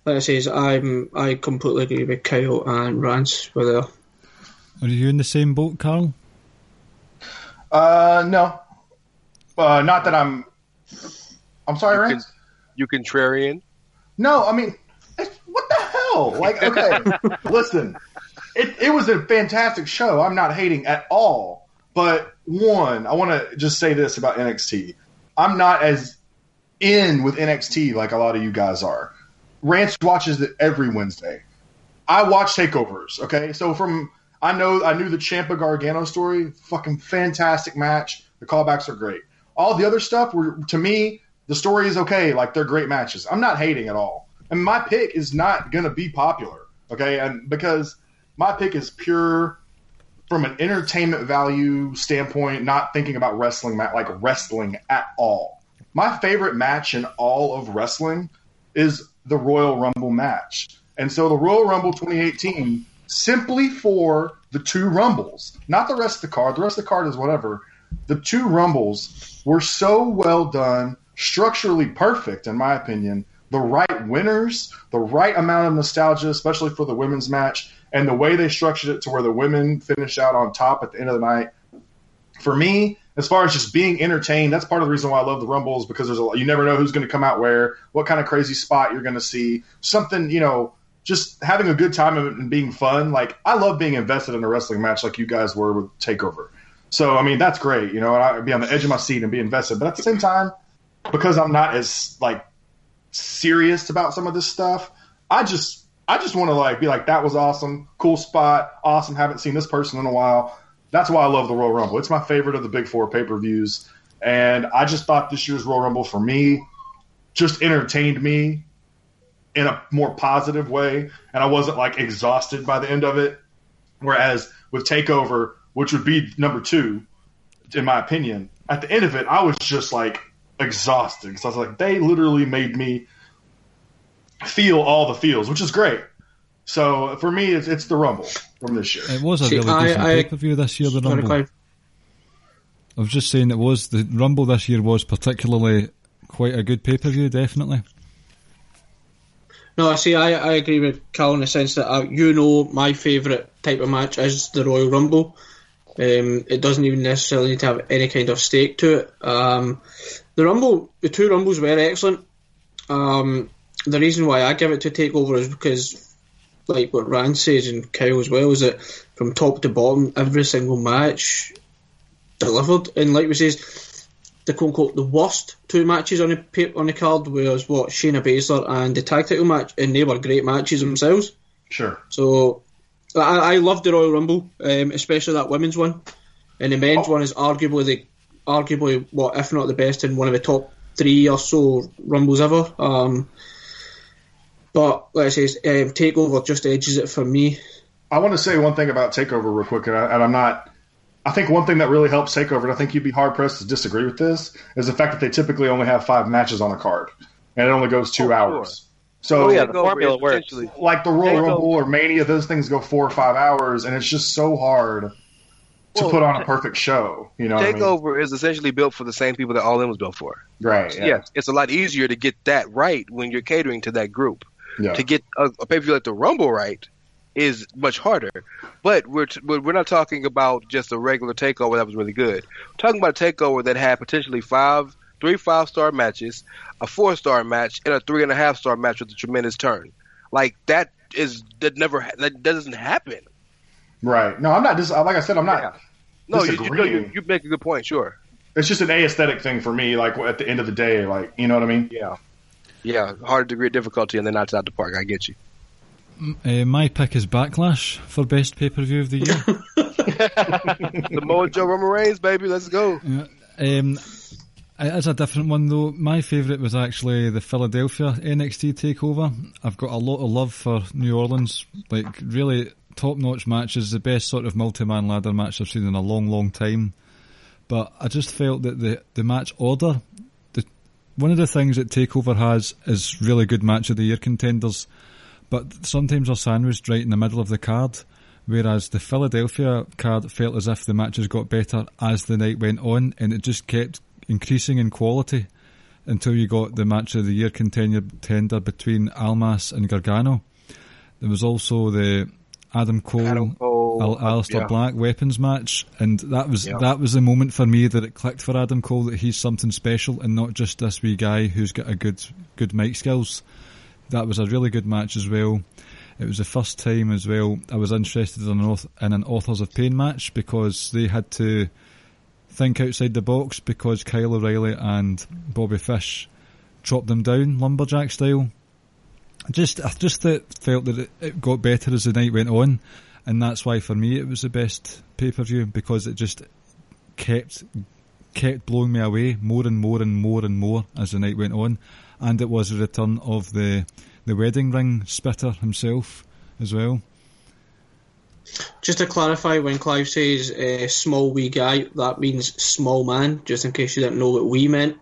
like I says, I'm I completely agree with Kyle and Rance with there. Are you in the same boat, Carl? Uh, no. Uh, not that I'm. I'm sorry, You, Rance. con- you contrarian. No, I mean, it's, what the hell? Like, okay, listen, it, it was a fantastic show. I'm not hating at all. But one, I want to just say this about NXT. I'm not as in with NXT like a lot of you guys are. Rance watches it every Wednesday. I watch takeovers. Okay, so from I know I knew the Ciampa Gargano story. Fucking fantastic match. The callbacks are great. All the other stuff were to me the story is okay. Like they're great matches. I'm not hating at all. And my pick is not gonna be popular. Okay, and because my pick is pure from an entertainment value standpoint, not thinking about wrestling like wrestling at all. My favorite match in all of wrestling is the Royal Rumble match. And so the Royal Rumble 2018, simply for the two Rumbles, not the rest of the card. The rest of the card is whatever. The two Rumbles were so well done, structurally perfect, in my opinion. The right winners, the right amount of nostalgia, especially for the women's match, and the way they structured it to where the women finished out on top at the end of the night. For me, as far as just being entertained, that's part of the reason why I love the Rumbles because there's a you never know who's going to come out where, what kind of crazy spot you're going to see, something you know, just having a good time and being fun. Like I love being invested in a wrestling match, like you guys were with Takeover. So I mean, that's great, you know. and I'd be on the edge of my seat and be invested, but at the same time, because I'm not as like serious about some of this stuff, I just I just want to like be like that was awesome, cool spot, awesome. Haven't seen this person in a while. That's why I love the Royal Rumble. It's my favorite of the big four pay per views, and I just thought this year's Royal Rumble for me just entertained me in a more positive way, and I wasn't like exhausted by the end of it. Whereas with Takeover, which would be number two, in my opinion, at the end of it, I was just like exhausted So I was like, they literally made me feel all the feels, which is great. So for me, it's, it's the Rumble from this year. It was a See, really I- decent pay per view this year. The Rumble. Clive. I was just saying it was the Rumble this year was particularly quite a good pay per view. Definitely. No, I see. I, I agree with Carl in the sense that uh, you know my favourite type of match is the Royal Rumble. Um, it doesn't even necessarily need to have any kind of stake to it. Um, the Rumble, the two Rumbles were excellent. Um, the reason why I give it to Takeover is because, like what Rand says and Kyle as well, is that from top to bottom, every single match delivered. And like we says, the quote unquote the worst two matches on the on the card was what Shayna Baszler and the tag title match, and they were great matches themselves. Sure. So I, I loved the Royal Rumble, um, especially that women's one, and the men's one is arguably the arguably what if not the best in one of the top three or so Rumbles ever. Um, but like I say, um, Takeover just edges it for me. I want to say one thing about Takeover real quick, and, I, and I'm not. I think one thing that really helps Takeover, and I think you'd be hard pressed to disagree with this, is the fact that they typically only have five matches on a card, and it only goes two Oh, hours. So, Oh, yeah, the formula works. like the Royal Takeover- Rumble or Mania, those things go four or five hours, and it's just so hard to Well, put on a perfect show. You know, what I mean? Takeover is essentially built for the same people that All In was built for. right? Yeah. Yes, it's a lot easier to get that right when you're catering to that group. Yeah. To get a, a pay per view like the Rumble right is much harder. But we're t- we're not talking about just a regular takeover that was really good. We're talking about a takeover that had potentially five, three five star matches, a four star match, and a three and a half star match with a tremendous turn. Like that is that never ha- that doesn't happen. Right. No, I'm not. Dis- like I said, I'm not. Yeah. No, you, you, no, you you make a good point. Sure. It's just an aesthetic thing for me. Like at the end of the day, like you know what I mean? Yeah. Yeah, hard degree of difficulty, and then knocks out the park. I get you. Uh, my pick is Backlash for best pay per view of the year. The Mojo Roman Reigns, baby, let's go. um, it is a different one though. My favourite was actually the Philadelphia NXT takeover. I've got a lot of love for New Orleans. Like really top notch matches, the best sort of multi man ladder match I've seen in a long, long time. But I just felt that the the match order, the one of the things that Takeover has is really good match of the year contenders, but sometimes they're sandwiched right in the middle of the card. Whereas the Philadelphia card felt as if the matches got better as the night went on, and it just kept increasing in quality until you got the match of the year contender between Almas and Gargano. There was also the Adam Cole, Adam Cole, Al- Aleister yeah. Black weapons match, and that was Yeah. that was the moment for me that it clicked for Adam Cole that he's something special and not just this wee guy who's got a good good mic skills. That was a really good match as well. It was the first time as well I was interested in an, auth- in an Authors of Pain match because they had to think outside the box because Kyle O'Reilly and Bobby Fish chopped them down lumberjack style. Just I just felt that it, it got better as the night went on, and that's why for me it was the best pay per view because it just kept kept blowing me away more and more and more and more as the night went on, and it was the return of the the wedding ring spitter himself as well. Just to clarify, when Clive says uh, small wee guy, that means small man, just in case you didn't know what we meant.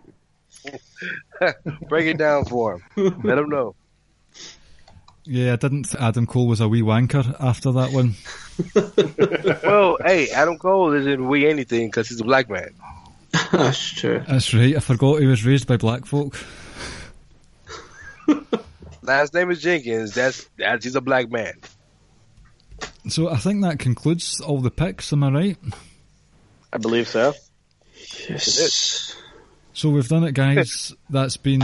Break it down for him. Let him know. Yeah, I didn't. th- Adam Cole was a wee wanker after that one. Well, hey, Adam Cole isn't wee anything because he's a black man. That's true. That's right. I forgot he was raised by black folk. Last name is Jenkins. That's that's he's a black man. So I think that concludes all the picks. Am I right? I believe so. Yes. So we've done it, guys. That's been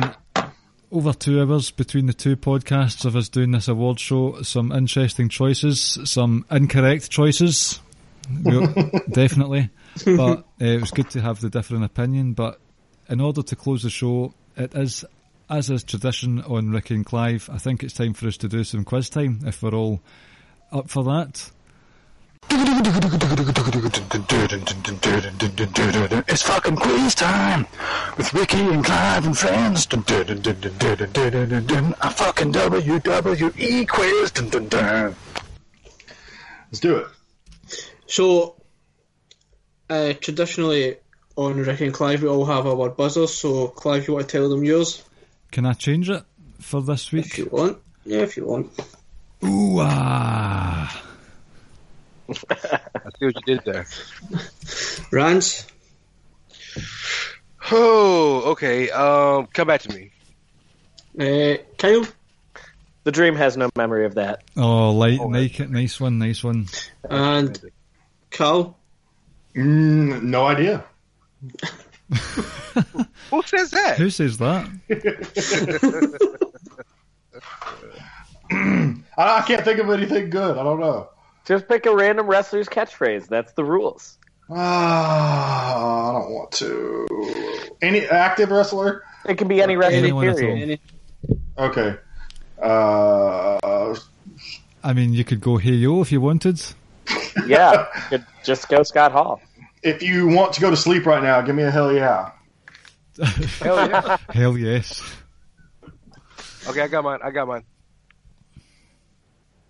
over two hours between the two podcasts of us doing this award show. Some interesting choices, some incorrect choices, definitely. But uh, it was good to have the different opinion. But in order to close the show, it is, as is tradition on Ricky and Clive, I think it's time for us to do some quiz time, if we're all up for that. It's fucking quiz time with Ricky and Clive and friends. A fucking WWE quiz. Let's do it. So, uh, traditionally on Ricky and Clive, we all have our buzzers. So, Clive, you want to tell them yours? Can I change it for this week? If you want. Yeah, if you want. Ooh, ah. I see what you did there. Rance? Oh, okay. Um, come back to me. Uh, Kyle? The dream has no memory of that. Oh, light, Oh, nice, nice one, nice one. And Carl? Mm, no idea. Who says that? Who says that? I, I can't think of anything good. I don't know. Just pick a random wrestler's catchphrase. That's the rules. Ah, I don't want to. Any active wrestler? It can be any wrestler. Anyone at Period. all. Okay. Uh, I mean, you could go Hey Yo if you wanted. Yeah, could just go Scott Hall. if you want to go to sleep right now, give me a hell yeah. Hell yeah. Hell yes. Okay, I got mine. I got mine.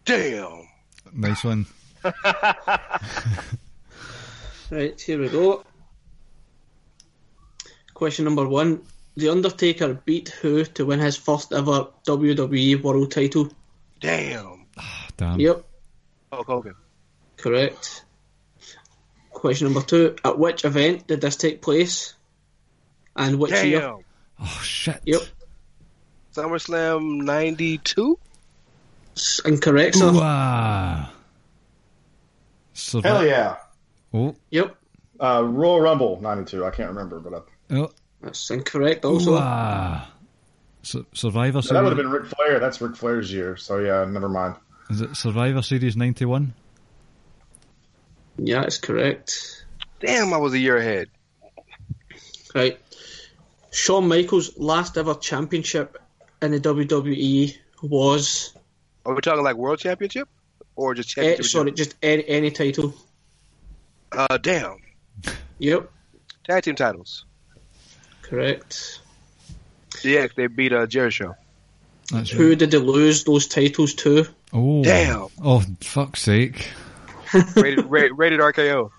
Damn. Nice one. Right, here we go. Question number one. The Undertaker beat who to win his first ever WWE World title? Damn. Ah, damn. Yep, Hulk Hogan. correct. Question number two. At which event did this take place? And which year? Oh shit. Yep, SummerSlam 92? S- incorrect, sir. Ooh, ah. Survi- Hell yeah. Oh, Yep, Uh, Royal Rumble 92. I can't remember, but I, oh. that's incorrect Ooh, also. ah. Su- Survivor that would have been Ric Flair. That's Ric Flair's year. So yeah, never mind. Is it Survivor Series 91? Yeah, it's correct. Damn, I was a year ahead. Right. Shawn Michaels' last ever championship in the WWE was Are we talking like World Championship? Or just eh, championship? sorry, just any, any title. Uh, damn. Yep, Tag team titles. correct. Yeah, they beat uh, Jericho. That's Who right. did they lose those titles to? Oh. Damn. Oh, fuck's sake. Rated, ra- rated RKO.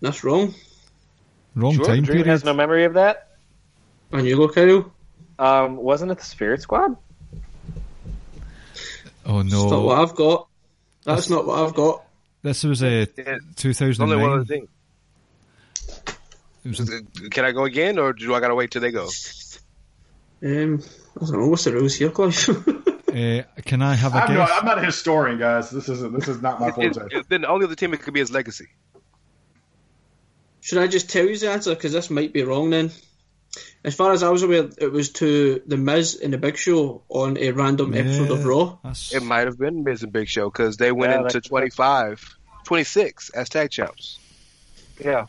That's wrong. Wrong Sure, time Drew period. has no memory of that. And you go, Kyle. Um, wasn't it the Spirit Squad? Oh no! That's not what I've got. That's not what I've got. This was a Yeah, It's only one other thing. It was Can I go again, or do I gotta wait till they go? Um, I don't know what's the rules here, Clive. uh, can I have a I'm, no, guess? I'm not a historian, guys. This isn't. This is not my It- forte. then the only other team it could be is Legacy. Should I just tell you the answer? Because this might be wrong then. As far as I was aware, it was to The Miz and The Big Show on a random episode of Raw. that's- It might have been Miz and Big Show because they went Yeah, into that- 25, 26 as tag champs. Yeah.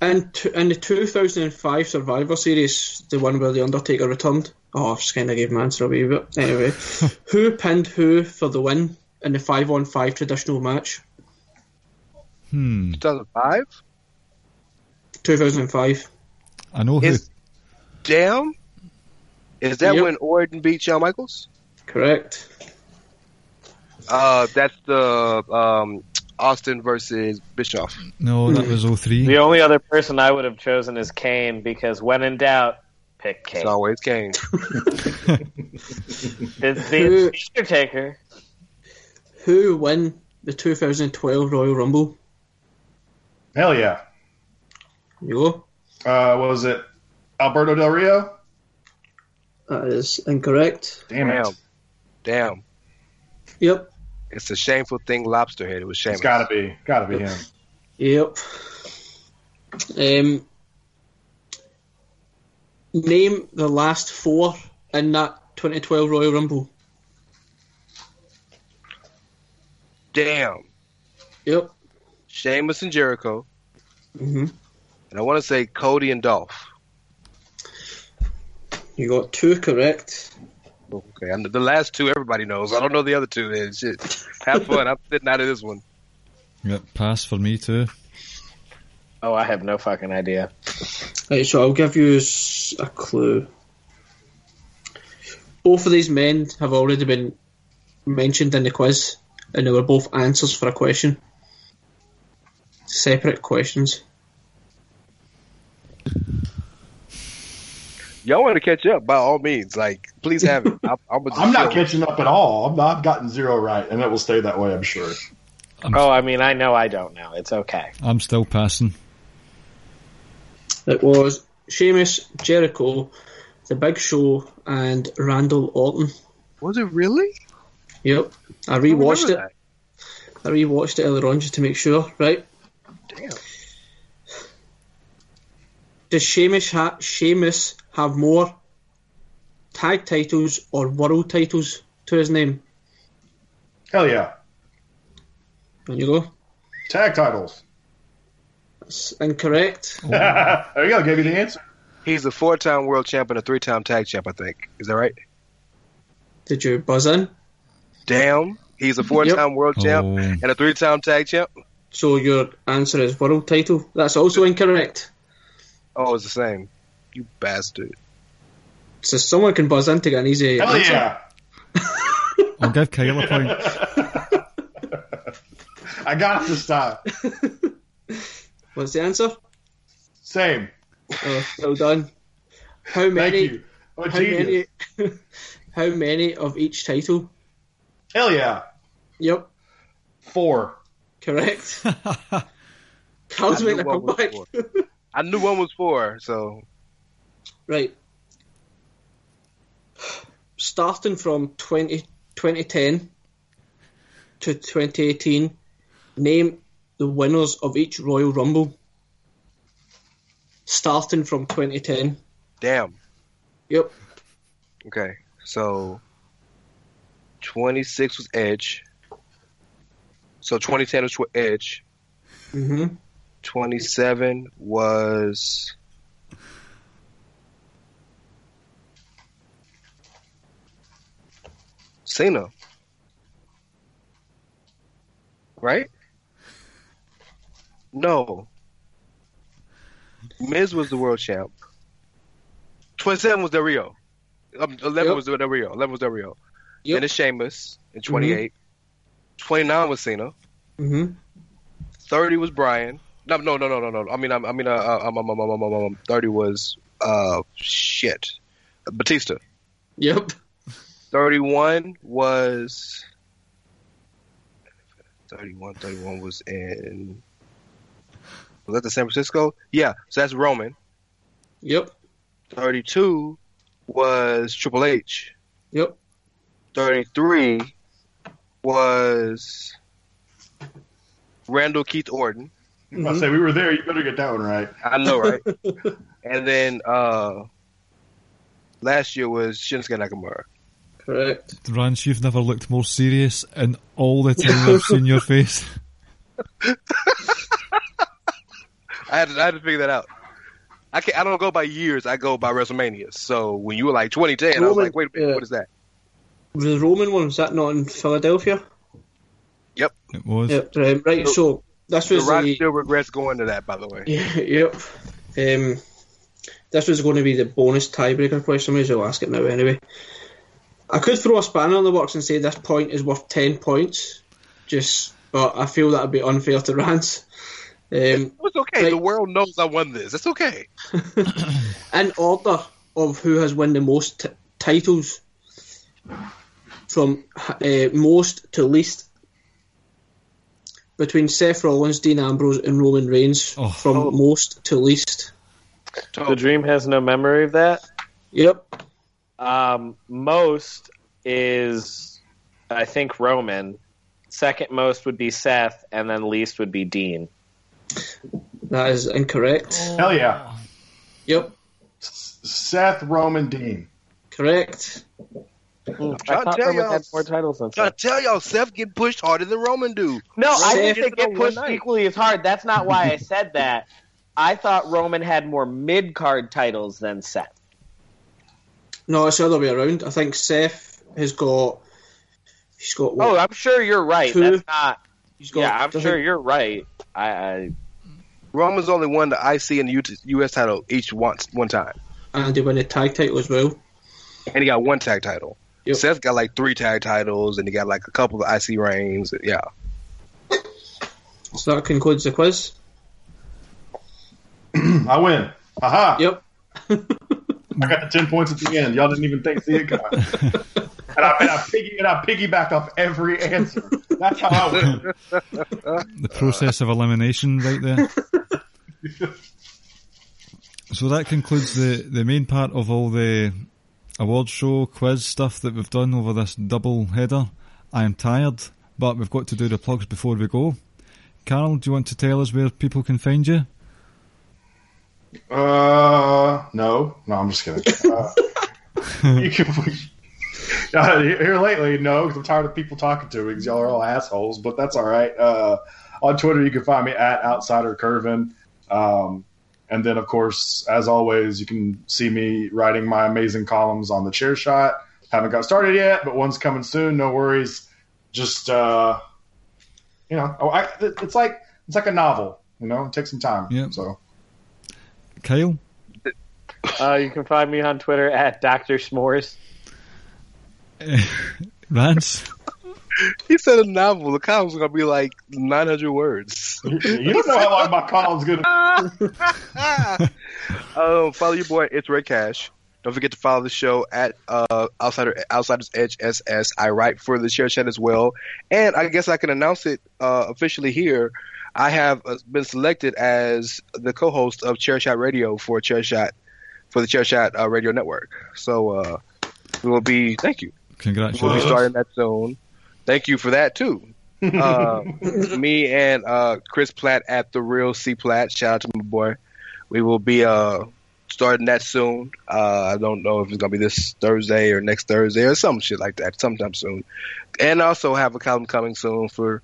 And t- in the 2005 Survivor Series, the one where The Undertaker returned. Oh, I've just kind of gave my answer away, but anyway. who pinned who for the win in the 5 on 5 traditional match? Hmm. 2005 2005. I know who. is damn. Is that Yep. when Orton beat Shawn Michaels? Correct. Uh, that's the um, Austin versus Bischoff. No, that was 03. The only other person I would have chosen is Kane because when in doubt, pick Kane. It's always Kane. It's the Undertaker. Who won the 2012 Royal Rumble? Hell yeah. You go. Uh, what was it? Alberto Del Rio. That is incorrect. Damn it. Damn. Damn. Yep. It's a shameful thing, Lobsterhead. It was shameful. It's gotta be. Gotta be him. Yep. Um, name the last four in that 2012 Royal Rumble. Damn. Yep. Sheamus and Jericho. hmm And I want to say Cody and Dolph. You got two correct. Okay, and the last two everybody knows. I don't know the other two. Then shit. Have fun. I'm sitting out of this one. Yep, pass for me too. Oh, I have no fucking idea. Right, so I'll give you a clue. Both of these men have already been mentioned in the quiz, and they were both answers for a question. Separate questions. Y'all want to catch up? By all means, like please have it. I, I'm, I'm not catching up at all. I'm not, I've gotten zero right, and it will stay that way. I'm sure. Oh, I mean, I know I don't know. It's okay. I'm still passing. It was Sheamus, Jericho, The Big Show, and Randall Orton. Was it really? Yep. I I rewatched it. remember I rewatched it earlier on just to make sure. Right. that. Does Sheamus, ha- Sheamus have more tag titles or world titles to his name? Hell yeah. There you go. Tag titles. That's incorrect. there you go. Gave you the answer. He's a four-time world champ and a three-time tag champ. I think is that right? Did you buzz in? Damn, he's a four-time world champ Oh. and a three-time tag champ. So your answer is world title. That's also incorrect. Oh, it's the same. You bastard. So someone can buzz in to get an easy Hell answer. yeah. I'll give Kyle a point. I got it this time. What's the answer? Same. Oh, well done. How Thank many? you. I'm How genius. many? how many of each title? Hell yeah. Yep, Four. correct. I Carl's knew making a one comeback. I knew one was four, so Right. Starting from 20, 2010 to 2018, name the winners of each Royal Rumble. Starting from 2010. damn. Yep. Okay, so 26 was Edge. So 2010 was Edge. hmm 27 was. Cena. Right? No. Miz was the world champ. 27 was Del Rio. Um, 11 Yep. was Del Rio. 11 was Del Rio. Yep. Then it's Sheamus in 28. 29 was Cena. hmm 30 was Bryan. No, no, no, no, no, no. I mean, I, I mean, uh, um, um, um, um, um, um, 30 was uh shit, Batista. Yep. 31 was 31. 31 was in. Was that the San Francisco? Yeah, so that's Roman. Yep. 32 was Triple H. Yep. 33 was Randall Keith Orton. I say we were there. You better get that one right. I know, right? and then uh last year was Shinsuke Nakamura. Correct. Rance, you've never looked more serious in all the time I've seen your face. I had to, I had to figure that out. I can't, I don't go by years. I go by WrestleMania. So when you were like 2010, I was like, wait a minute, yeah. what is that? The Roman one, was that not in Philadelphia? Yep. It was. Yep. Right. right so this The was Rock the. still regrets going to that, by the way. Yeah, yep. Um, this was going to be the bonus tiebreaker question. May as well ask it now anyway. I could throw a spanner in the works and say this point is worth 10 points, just, but I feel that would be unfair to Rance. Um, It's okay. Right. The world knows I won this. It's okay. in order of who has won the most t- titles, from uh, most to least, between Seth Rollins, Dean Ambrose, and Roman Reigns, Oh. from most to least. The Dream has no memory of that. Yep. Um, most is, I think, Roman. Second most would be Seth, and then least would be Dean. That is incorrect. Hell yeah. Yep, Seth Roman Dean. correct. I trying to tell y'all. had more titles than I Seth. tell y'all, Seth get pushed harder than Roman do. No, I think they Get get it on pushed equally as hard. That's not why I said that. I thought Roman had more mid card titles than Seth. No, it's the other way around. I think Seth has got. He's got. Oh, I'm sure you're right. Two. That's not. he's got. Yeah, I'm I think- sure you're right. I, I Roman's only won the IC and the U.S. title each once, one time, And they win the tag title as well. and he got one tag title. Yep. Seth got like three tag titles, and he got like a couple of IC reigns. Yeah, So that concludes the quiz. I win. Aha. Yep. I got the 10 points at the end. Y'all didn't even think see it coming. and, I, and, I piggy, and I piggybacked off every answer. That's how I win. The process of elimination right there. so that concludes the, the main part of all the award show quiz stuff that we've done over this double header. I am tired, but we've got to do the plugs before we go. Carl, do you want to tell us where people can find you? Uh, no, no, I'm just kidding. Uh, you can uh, here lately, no, because I'm tired of people talking to me because y'all are all assholes. But that's all right. Uh, on Twitter, you can find me at Outsider Curvin. Um, and then, of course, as always, you can see me writing my amazing columns on the Chair Shot. Haven't got started yet, but one's coming soon. No worries. Just uh, you know, oh, I, it's like it's like a novel. You know, it takes some time. Yeah. So Kyle? Uh, you can find me on Twitter at Dr. S'mores. Rance? He said a novel. The column's gonna be like 900 words. you don't know how long my column's gonna. um, follow your boy. It's Red Cash. Don't forget to follow the show at uh, Outsider Outsiders Edge SS. I write for the Chair Shot as well, and I guess I can announce it uh, officially here. I have uh, been selected as the co-host of Chair Shot Radio for Chair Shot for the Chair Shot uh, Radio Network. So uh, we will be. Thank you. Congratulations. We'll be starting that soon. Thank you for that too. Uh, me and uh, Chris Platt at the Real C Platt. Shout out to my boy. We will be uh, starting that soon. Uh, I don't know if it's gonna be this Thursday or next Thursday or some shit like that, sometime soon. And also have a column coming soon for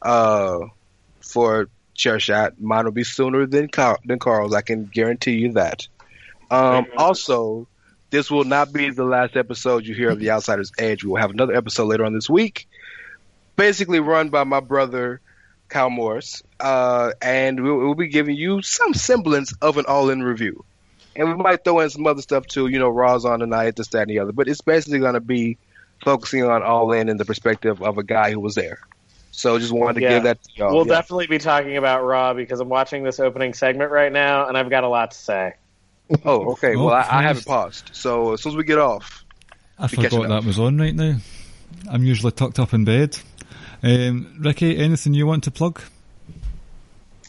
uh, for Chair Shot. Mine will be sooner than Carl, than Carl's. I can guarantee you that. Um, also, this will not be the last episode you hear of The Outsider's Edge. We will have another episode later on this week, basically run by my brother Kyle Morris, uh, and we'll, we'll be giving you some semblance of an all-in review. And we might throw in some other stuff too, you know, Raw's on tonight, this, that, and the other. But it's basically going to be focusing on all in in the perspective of a guy who was there. So just wanted to Yeah. give that to y'all. We'll Yeah. definitely be talking about Raw because I'm watching this opening segment right now, and I've got a lot to say. Oh, okay. Oh, Well, I, I haven't paused. So as soon as we get off, I Be forgot that was on right now. I'm usually tucked up in bed. Um, Ricky, anything you want to plug?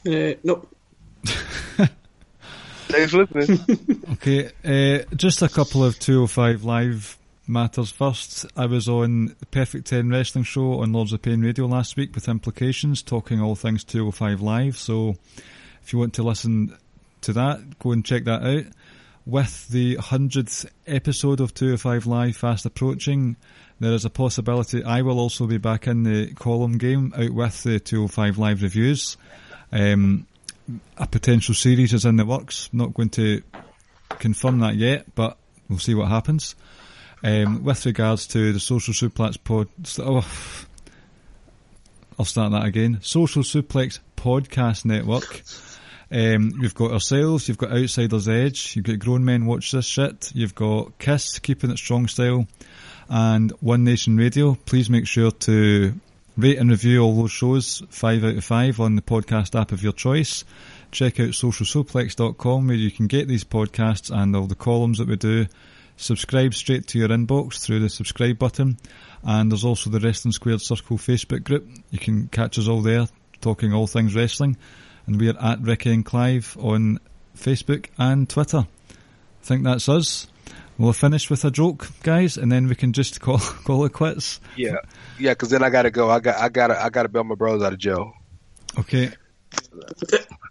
Uh, nope. thanks for listening. Okay, uh, just a couple of 205 live matters first. I was on the Perfect 10 Wrestling Show on Lords of Pain Radio last week with Implications, talking all things 205 live. So if you want to listen to that, go and check that out. With the 100th episode of 205 Live fast approaching, there is a possibility I will also be back in the column game out with the 205 Live reviews. Um, a potential series is in the works. Not going to confirm that yet, but we'll see what happens. Um, with regards to the Social Suplex Pod, oh, I'll start that again. Social Suplex Podcast Network. Um, you've got ourselves, you've got Outsiders Edge, you've got Grown Men Watch This Shit, you've got Kiss Keeping It Strong Style, and One Nation Radio. Please make sure to rate and review all those shows, 5 out of 5 on the podcast app of your choice. Check out socialsuplex.com where you can get these podcasts and all the columns that we do. Subscribe straight to your inbox through the subscribe button. And there's also the Wrestling Squared Circle Facebook group. You can catch us all there talking all things wrestling. And we are at Ricky and Clive on Facebook and Twitter. I think that's us. We'll finish with a joke, guys, and then we can just call call it quits. yeah, yeah. Because then I gotta go. I got, I gotta, I gotta bail my brothers out of jail. Okay.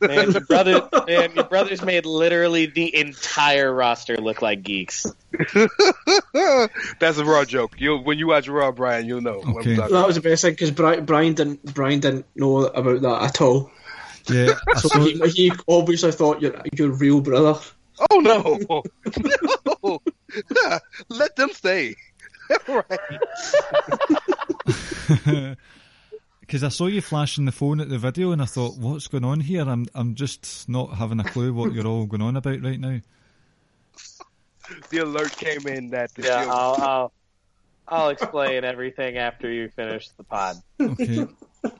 Man, your brother, man, your brothers made literally the entire roster look like geeks. That's a raw joke. You when you watch Raw, Brian, you'll know. what I'm Okay. talking That was the best thing because Brian, Brian didn't Brian didn't know about that at all. Yeah. So saw, he, he obviously thought you're your real brother. Oh no! No! Let them stay. right. because I saw you flashing the phone at the video, and I thought, "What's going on here?" I'm I'm just not having a clue what you're all going on about right now. The alert came in that the Yeah, show- I'll, I'll, I'll explain everything after you finish the pod. Okay.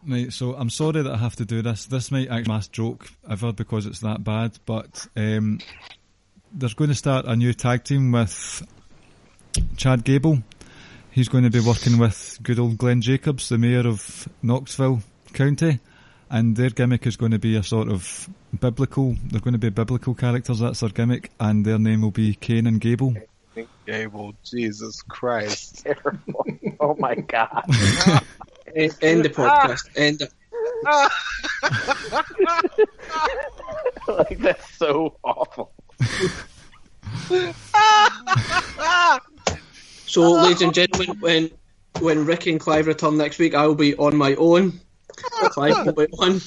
Right, so I'm sorry that I have to do this. This might actually be my last joke ever because it's that bad, but um, there's going to start a new tag team with Chad Gable. He's going to be working with good old Glenn Jacobs, the mayor of Knoxville County, and their gimmick is going to be a sort of biblical. They're going to be biblical characters. That's their gimmick, and their name will be Cain and Gable. Gable, Jesus Christ. Terrible. Oh my god. End, end the podcast. End it. like that's so awful. So, ladies and gentlemen, when when Ricky and Clive return next week, I will be on my own. Clive will be on.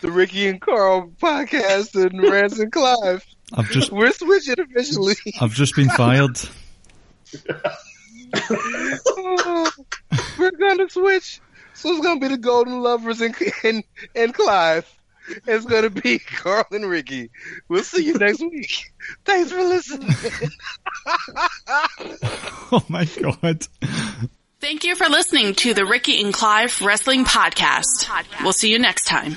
The Ricky and Carl podcast and Rance and Clive. I've just We're switching officially. I've just been fired. We're gonna switch. So it's gonna be the Golden Lovers and and, and Clive. It's gonna be Carl and Ricky. We'll see you next week. Thanks for listening. Oh my god. Thank you for listening to the Ricky and Clive Wrestling Podcast. We'll see you next time.